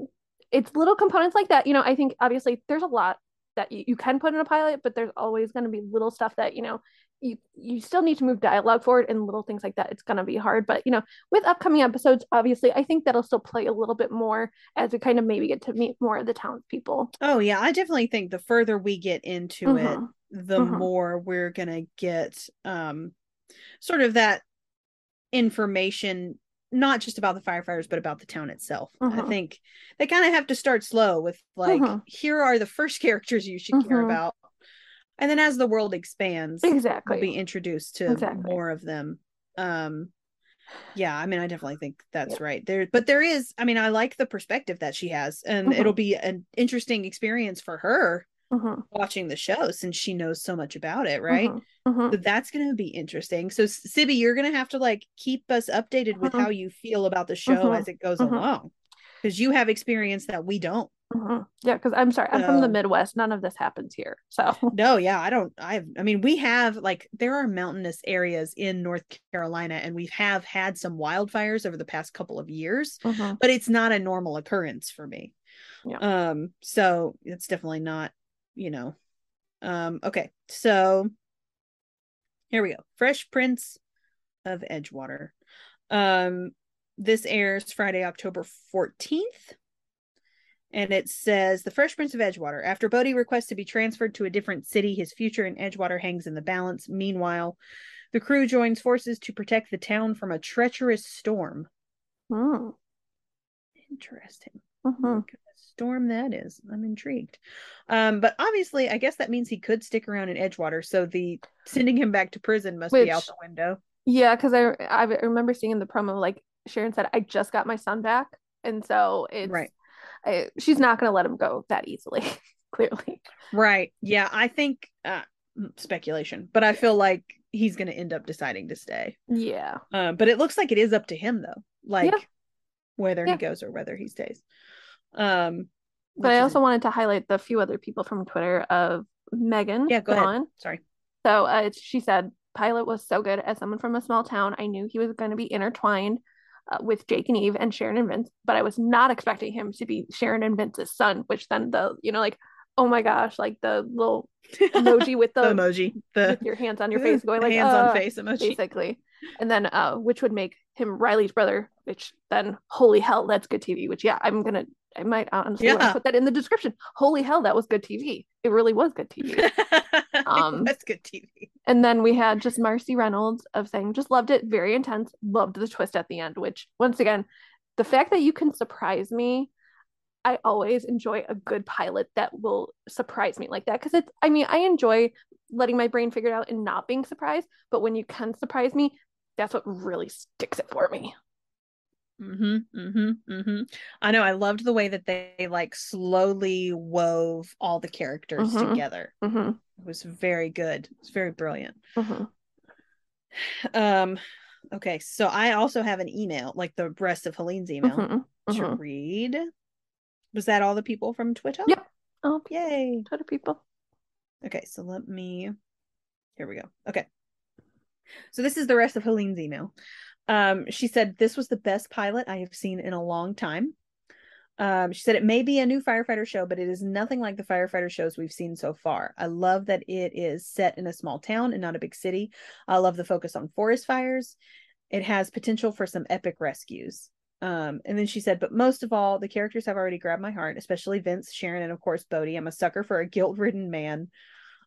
it's little components like that. You know, I think obviously there's a lot that you, you can put in a pilot, but there's always going to be little stuff that you know you you still need to move dialogue forward and little things like that it's going to be hard but you know with upcoming episodes obviously i think that'll still play a little bit more as we kind of maybe get to meet more of the townspeople oh yeah i definitely think the further we get into mm-hmm. it the mm-hmm. more we're going to get um sort of that information not just about the firefighters but about the town itself mm-hmm. i think they kind of have to start slow with like mm-hmm. here are the first *laughs* characters you should care mm-hmm. about and then as the world expands exactly we'll be introduced to exactly. more of them um yeah i mean i definitely think that's yeah. right there but there is i mean i like the perspective that she has and mm-hmm. it'll be an interesting experience for her mm-hmm. watching the show since she knows so much about it right mm-hmm. mm-hmm. so that's going to be interesting so sibby you're going to have to like keep us updated with mm-hmm. how you feel about the show mm-hmm. as it goes along because you have experience that we don't Mm-hmm. Yeah, because I'm sorry, I'm from the Midwest. None of this happens here. So *laughs* no, yeah, I don't. I've. I mean, we have like there are mountainous areas in North Carolina, and we have had some wildfires over the past couple of years, mm-hmm. but it's not a normal occurrence for me. Yeah. Um. So it's definitely not. You know. Um. Okay. So here we go. Fresh Prince of Edgewater. Um. This airs Friday, October fourteenth and it says the fresh prince of edgewater. After bode requests to be transferred to a different city his future in edgewater hangs in the balance. Meanwhile the crew joins forces to protect the town from a treacherous storm. Oh. Interesting. Uh-huh. storm that is? I'm intrigued. Um but obviously i guess that means he could stick around in edgewater so the sending him back to prison must Which, be out the window. Yeah because I, I remember seeing in the promo like sharon said i just got my son back. And so it's right I, she's not going to let him go that easily *laughs* clearly. Right. Yeah i think uh, speculation but i feel like he's going to end up deciding to stay. Yeah. Uh, but it looks like it is up to him though like yeah. whether yeah. he goes or whether he stays. Um but i also wanted to highlight the few other people from twitter of megan yeah go ahead. Sorry. So uh, she said pilot was so good as someone from a small town. I knew he was going to be intertwined uh, with Jake and Eve and Sharon and Vince, but I was not expecting him to be Sharon and Vince's son, which then the, you know, like, oh my gosh, like the little emoji with *laughs* the, the emoji, the with your hands on your *laughs* face going like hands uh, on face emoji. Basically. And then uh which would make him Riley's brother, which then holy hell, that's good TV, which yeah, I'm gonna I might honestly yeah. put that in the description. Holy hell, that was good TV. It really was good TV. *laughs* *laughs* Um, That's good TV. And then we had just Marcy Reynolds of saying, just loved it, very intense, loved the twist at the end, which once again, the fact that you can surprise me, I always enjoy a good pilot that will surprise me like that. Cause it's, I mean, I enjoy letting my brain figure it out and not being surprised, but when you can surprise me, that's what really sticks it for me. Mm-hmm, mm-hmm, mm-hmm. I know. I loved the way that they like slowly wove all the characters mm-hmm. together. Mm-hmm. It was very good. It's very brilliant. Mm-hmm. *sighs* Um, okay, so I also have an email, like the rest of Helene's email to read. Was that all the people from Twitter? Yep. Oh, Yay. Twitter people. Okay, so let me. Here we go. Okay. So this is the rest of Helene's email. Um, she said this was the best pilot I have seen in a long time. Um, she said it may be a new firefighter show, but it is nothing like the firefighter shows we've seen so far. I love that it is set in a small town and not a big city. I love the focus on forest fires. It has potential for some epic rescues. Um, and then she said, but most of all, the characters have already grabbed my heart, especially Vince, Sharon, and of course Bode. I'm a sucker for a guilt-ridden man.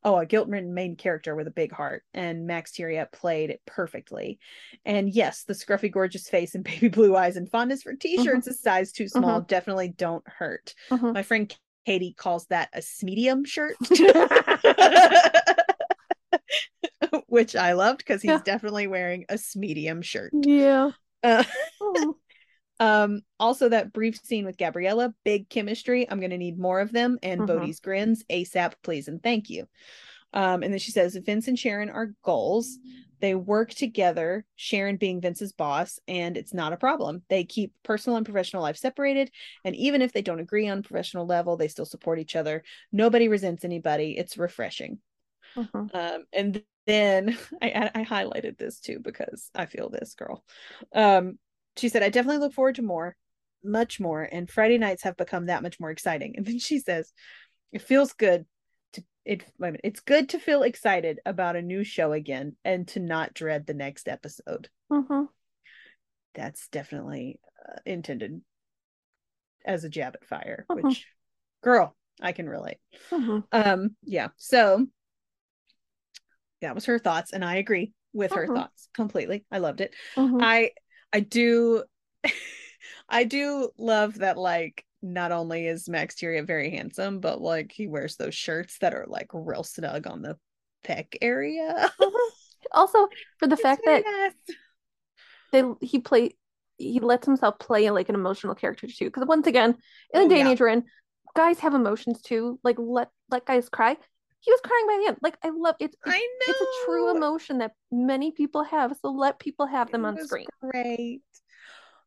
Oh, a guilt-ridden main character with a big heart, and Max Thieriot played it perfectly. And yes, the scruffy, gorgeous face and *laughs* baby blue eyes and fondness for t-shirts a size too small definitely don't hurt. Mhm. My friend Katie calls that a medium shirt. *laughs* *laughs* Which I loved because he's Yeah. definitely wearing a medium shirt. yeah. Uh. Um, also that brief scene with Gabriella, big chemistry. I'm gonna need more of them and Mhm. Bode's grins ASAP, please and thank you. Um, and then she says Vince and Sharon are goals. They work together, Sharon being Vince's boss, and it's not a problem. They keep personal and professional life separated, and even if they don't agree on professional level, they still support each other. Nobody resents anybody. It's refreshing. Mhm. Um, and then *laughs* I I highlighted this too because I feel this girl. Um, she said, I definitely look forward to more, much more, and Friday nights have become that much more exciting. *laughs* And then she says, it feels good to it. Wait minute, it's good to feel excited about a new show again and to not dread the next episode. Mhm. That's definitely uh, intended as a jab at fire, Mhm. which, girl, I can relate. Mhm. Um, yeah. So that was her thoughts, and I agree with her thoughts completely. I loved it. I I do *laughs* I do love that like not only is Max Thieriot very handsome, but like he wears those shirts that are like real snug on the peck area. Mhm. *laughs* Also, for the It's fact that nice. they he play he lets himself play like an emotional character too. Because once again, in Oh, the day and age we're in, guys have emotions too. Like let let guys cry. He was crying by the end. Like I love it. It's, I know it's a true emotion that many people have. So let people have them It on screen. Great.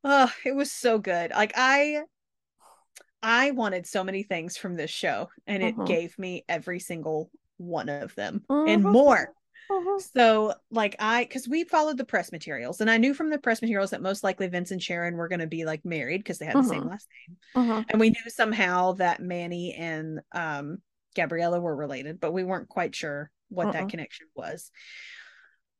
Oh, it was so good. Like I I wanted so many things from this show and it Mhm. gave me every single one of them and Mhm. more. Mhm. So, like, I, because we followed the press materials, and I knew from the press materials that most likely Vince and Sharon were going to be like married because they had the same last name. And we knew somehow that Manny and um, Gabriella were related, but we weren't quite sure what that Mm-mm. connection was.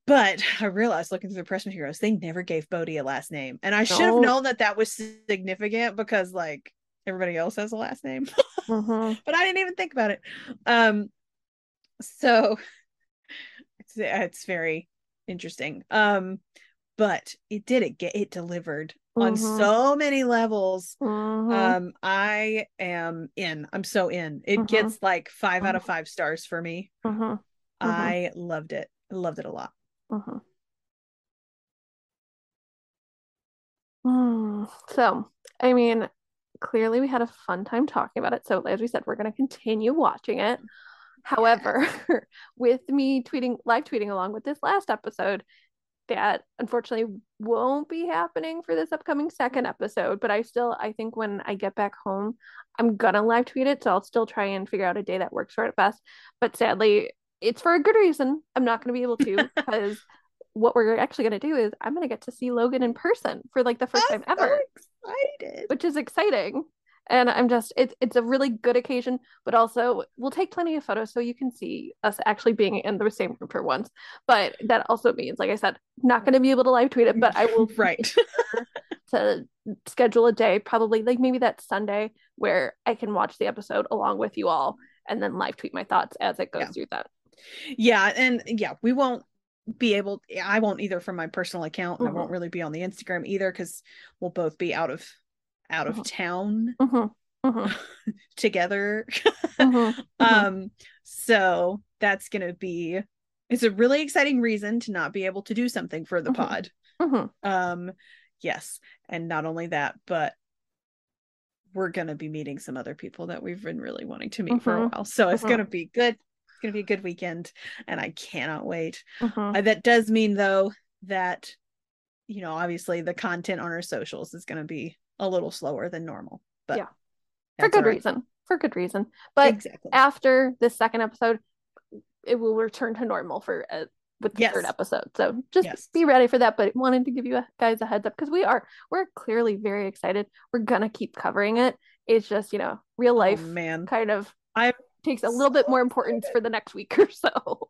But *laughs* I realized looking through the press materials, they never gave Bode a last name. And I should have No. known that that was significant because, like, everybody else has a last name Mhm. *laughs* but I didn't even think about it. Um, so *laughs* it's it's very interesting. Um, but it did it get it delivered on Mhm. so many levels. Mhm. Um, I am in. I'm so in. It Mhm. gets like five out of five stars for me. Mhm. I loved it. I loved it a lot. Mm, So, I mean, clearly we had a fun time talking about it. So, as we said, we're going to continue watching it. However, *laughs* with me tweeting, live tweeting along with this last episode, that unfortunately won't be happening for this upcoming second episode. But I still, I think when I get back home, I'm gonna live tweet it. So I'll still try and figure out a day that works for it best. But sadly, it's for a good reason. I'm not gonna be able to *laughs* because what we're actually gonna do is I'm gonna get to see Logan in person for like the 1st I'm time ever so excited. which is exciting. And I'm just it's it's a really good occasion, but also we'll take plenty of photos so you can see us actually being in the same room for once. But that also means, like I said, not gonna be able to live tweet it, but I *laughs* will right. *laughs* to schedule a day, probably like maybe that Sunday where I can watch the episode along with you all and then live tweet my thoughts as it goes Yeah. through that. yeah and yeah we won't be able i won't either from my personal account and i won't Mhm. really be on the instagram either because we'll both be out of out of Mhm. town Mhm, mhm, *laughs* together. *laughs* Um so that's gonna be it's a really exciting reason to not be able to do something for the pod. Um yes and not only that but we're gonna be meeting some other people that we've been really wanting to meet for a while. So it's gonna be good it's gonna be a good weekend and i cannot wait. Mhm. uh, that does mean though that you know, obviously the content on our socials is going to be a little slower than normal. But Yeah. for good reason. For good reason. But exactly. after this second episode, it will return to normal for uh, with the Yes. third episode. So just Yes. be ready for that. But wanted to give you guys a heads up because we are we're clearly very excited. We're gonna keep covering it. It's just you know real life oh, man. kind of I'm takes a little bit more importance excited. for the next week *laughs* or so.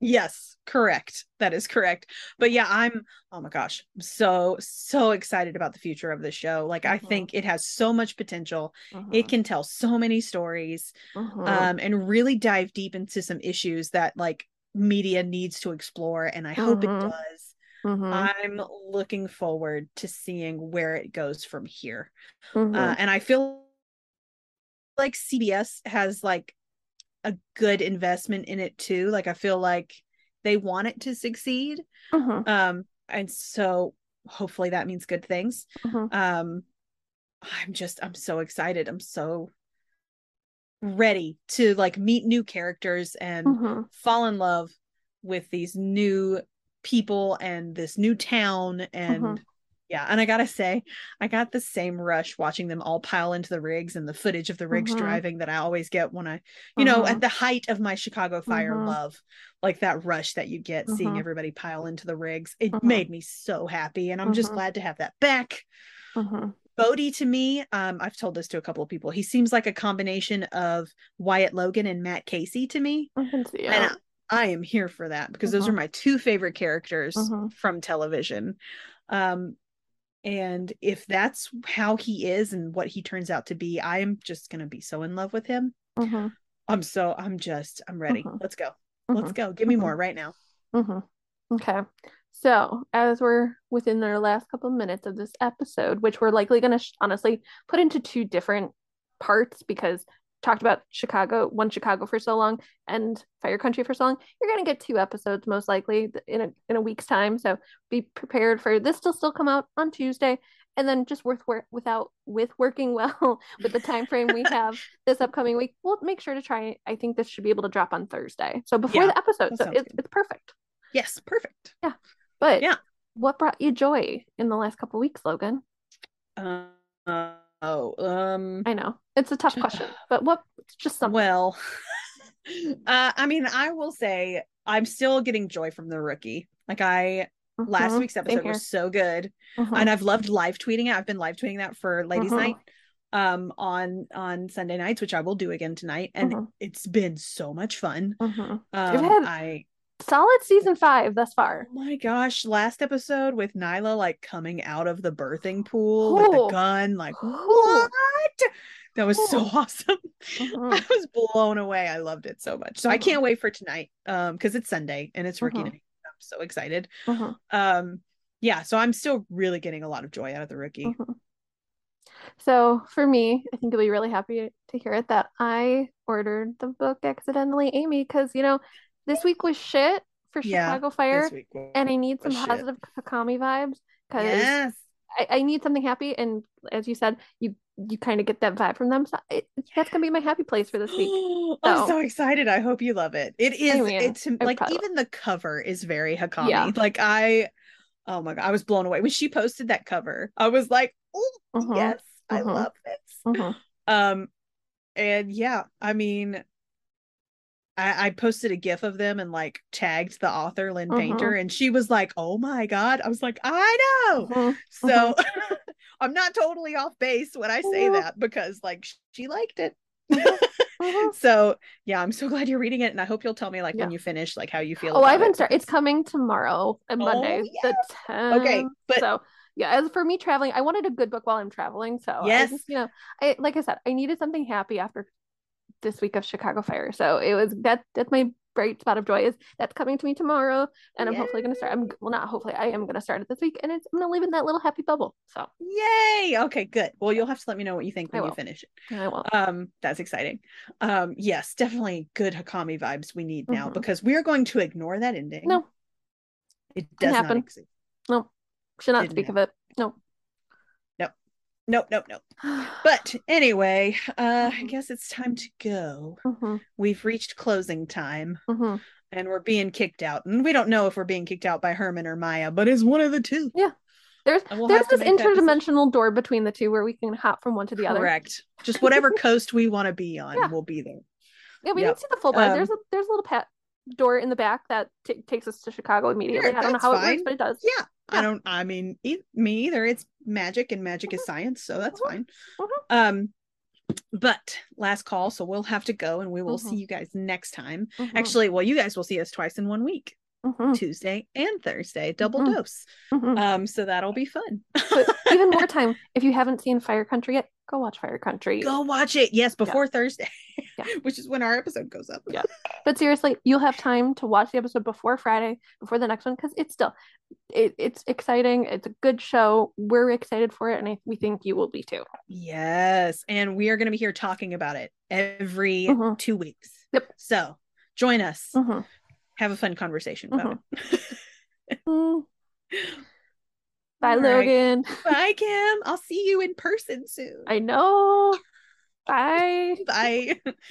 Yes, correct. That is correct. But yeah, I'm oh my gosh, so so excited about the future of the show. Like I Mhm. think it has so much potential. It can tell so many stories Mhm. um and really dive deep into some issues that like media needs to explore and I hope it does. I'm looking forward to seeing where it goes from here. Uh, and I feel like CBS has like a good investment in it too. Like I feel like they want it to succeed. Mhm. Um, and so hopefully that means good things. Mhm. Um, I'm just I'm so excited. I'm so ready to like meet new characters and Mhm. fall in love with these new people and this new town and Mhm. Yeah and i gotta say i got the same rush watching them all pile into the rigs and the footage of the rigs Mhm. driving that i always get when i you know Mhm. at the height of my chicago fire Mhm. love like that rush that you get seeing everybody pile into the rigs it made me so happy and i'm just glad to have that back. Bode to me, um, I've told this to a couple of people. He seems like a combination of Wyatt Logan and Matt Casey to me. I can see. And I, I am here for that because those are my two favorite characters from television. Um, and if that's how he is and what he turns out to be, I am just gonna be so in love with him. Mhm. I'm so I'm just I'm ready. Mhm. Let's go. Let's Mhm. go. Give me Mhm. more right now. hmm Okay. So, as we're within our last couple of minutes of this episode, which we're likely going to sh- honestly put into two different parts because talked about Chicago, one Chicago for so long and Fire Country for so long, you're going to get two episodes most likely in a in a week's time. So, be prepared for this to still come out on Tuesday and then just worth work without with working well *laughs* with the time frame we have this upcoming week. We'll make sure to try I think this should be able to drop on Thursday. So, before Yeah, the episode. So, it's it's perfect. Yes, perfect. Yeah, but Yeah. what brought you joy in the last couple weeks, Logan? Uh, oh, um I know it's a tough question, but what? It's just something. Well, *laughs* uh, I mean, I will say I'm still getting joy from the rookie. Like I last Mhm, week's episode was so good, Mhm, and I've loved live tweeting it. I've been live tweeting that for Ladies Mhm. Night um on on Sunday nights, which I will do again tonight, and Mhm. it's been so much fun. mhm. Um, had- I Solid season five thus far. oh my gosh, last episode with Nyla like coming out of the birthing pool with the gun, like Ooh. what? That was so Ooh. awesome. *laughs* Mhm, I was blown away. I loved it so much. So I Mhm. can't wait for tonight. Um, because it's Sunday and it's rookie Mhm. night. I'm so excited. mhm, Um, yeah, so I'm still really getting a lot of joy out of the rookie. mhm. So for me, I think you'll be really happy to hear it that I ordered the book accidentally, Amy, because you know this week was shit for Yeah, Chicago Fire, This week was- and I need some shit. positive Hakami vibes because Yes. I, I need something happy, and as you said, you you kind of get that vibe from them. So it, that's gonna be my happy place for this week. *gasps* I'm So- so excited. I hope you love it. It is mean, it's I like even the cover is very Hakami. Yeah. Like I oh my god, I was blown away. When she posted that cover, I was like, oh Mhm, yes, I mhm. love this. mhm, Um, and yeah, I mean, I, I posted a gif of them and like tagged the author Lynn Mhm. Painter, and she was like, "Oh my god!" I was like, "I know." mhm, So *laughs* I'm not totally off base when I say Mhm. that because like she liked it. *laughs* so yeah, I'm so glad you're reading it, and I hope you'll tell me like when you finish, like how you feel. Oh, I haven't started. It's coming tomorrow, on Oh, Monday, the Okay, 10th. but so yeah, as for me traveling, I wanted a good book while I'm traveling. So I Yes. just, you know, I like I said, I needed something happy after this week of Chicago Fire. So it was that that's my bright spot of joy is that's coming to me tomorrow, and I'm hopefully gonna start. I'm well, not hopefully, I am gonna start it this week, and it's I'm gonna live in that little happy bubble. So yay! Okay, good. Well, you'll have to let me know what you think when you finish it. I will. Um, that's exciting. Um, yes, definitely good Hakami vibes we need now Mhm. because we are going to ignore that ending. No, it does not happen. exist. no, should not Didn't speak of it. No. Nope, nope, nope. *sighs* But anyway, uh, I Mhm. guess it's time to go. Mhm, We've reached closing time. mhm. and we're being kicked out. And we don't know if we're being kicked out by Herman or Maya, but it's one of the two. Yeah. There's we'll there's this make that decision. interdimensional door between the two where we can hop from one to the other. Correct. Just whatever *laughs* coast we want to be on, Yeah. we'll be there. Yeah, we Yep. didn't see the full there's Um, a there's a little pat door in the back that t- takes us to Chicago immediately. I don't know how it works, but it does. Yeah. I don't I mean e- me either. It's magic and magic is science, so that's Mhm. fine. Mhm. Um but last call, so we'll have to go and we will see you guys next time. Mhm, Actually, well, you guys will see us twice in one week, mhm, Tuesday and Thursday, double dose. Um, so that'll be fun. But even more *laughs* time if you haven't seen Fire Country yet, go watch Fire Country. Go watch it. Yes, before Thursday, Yeah. *laughs* which is when our episode goes up. Yeah. *laughs* But seriously, you'll have time to watch the episode before Friday, before the next one, because it's still it, it's exciting. It's a good show. We're excited for it, and I, we think you will be too. Yes. And we are going to be here talking about it every Mhm. two weeks. Yep. So join us. Mhm. Have a fun conversation about it. *laughs* Mm. Bye, All right. Logan. Bye, Kim. I'll see you in person soon. I know. Bye. Bye. *laughs*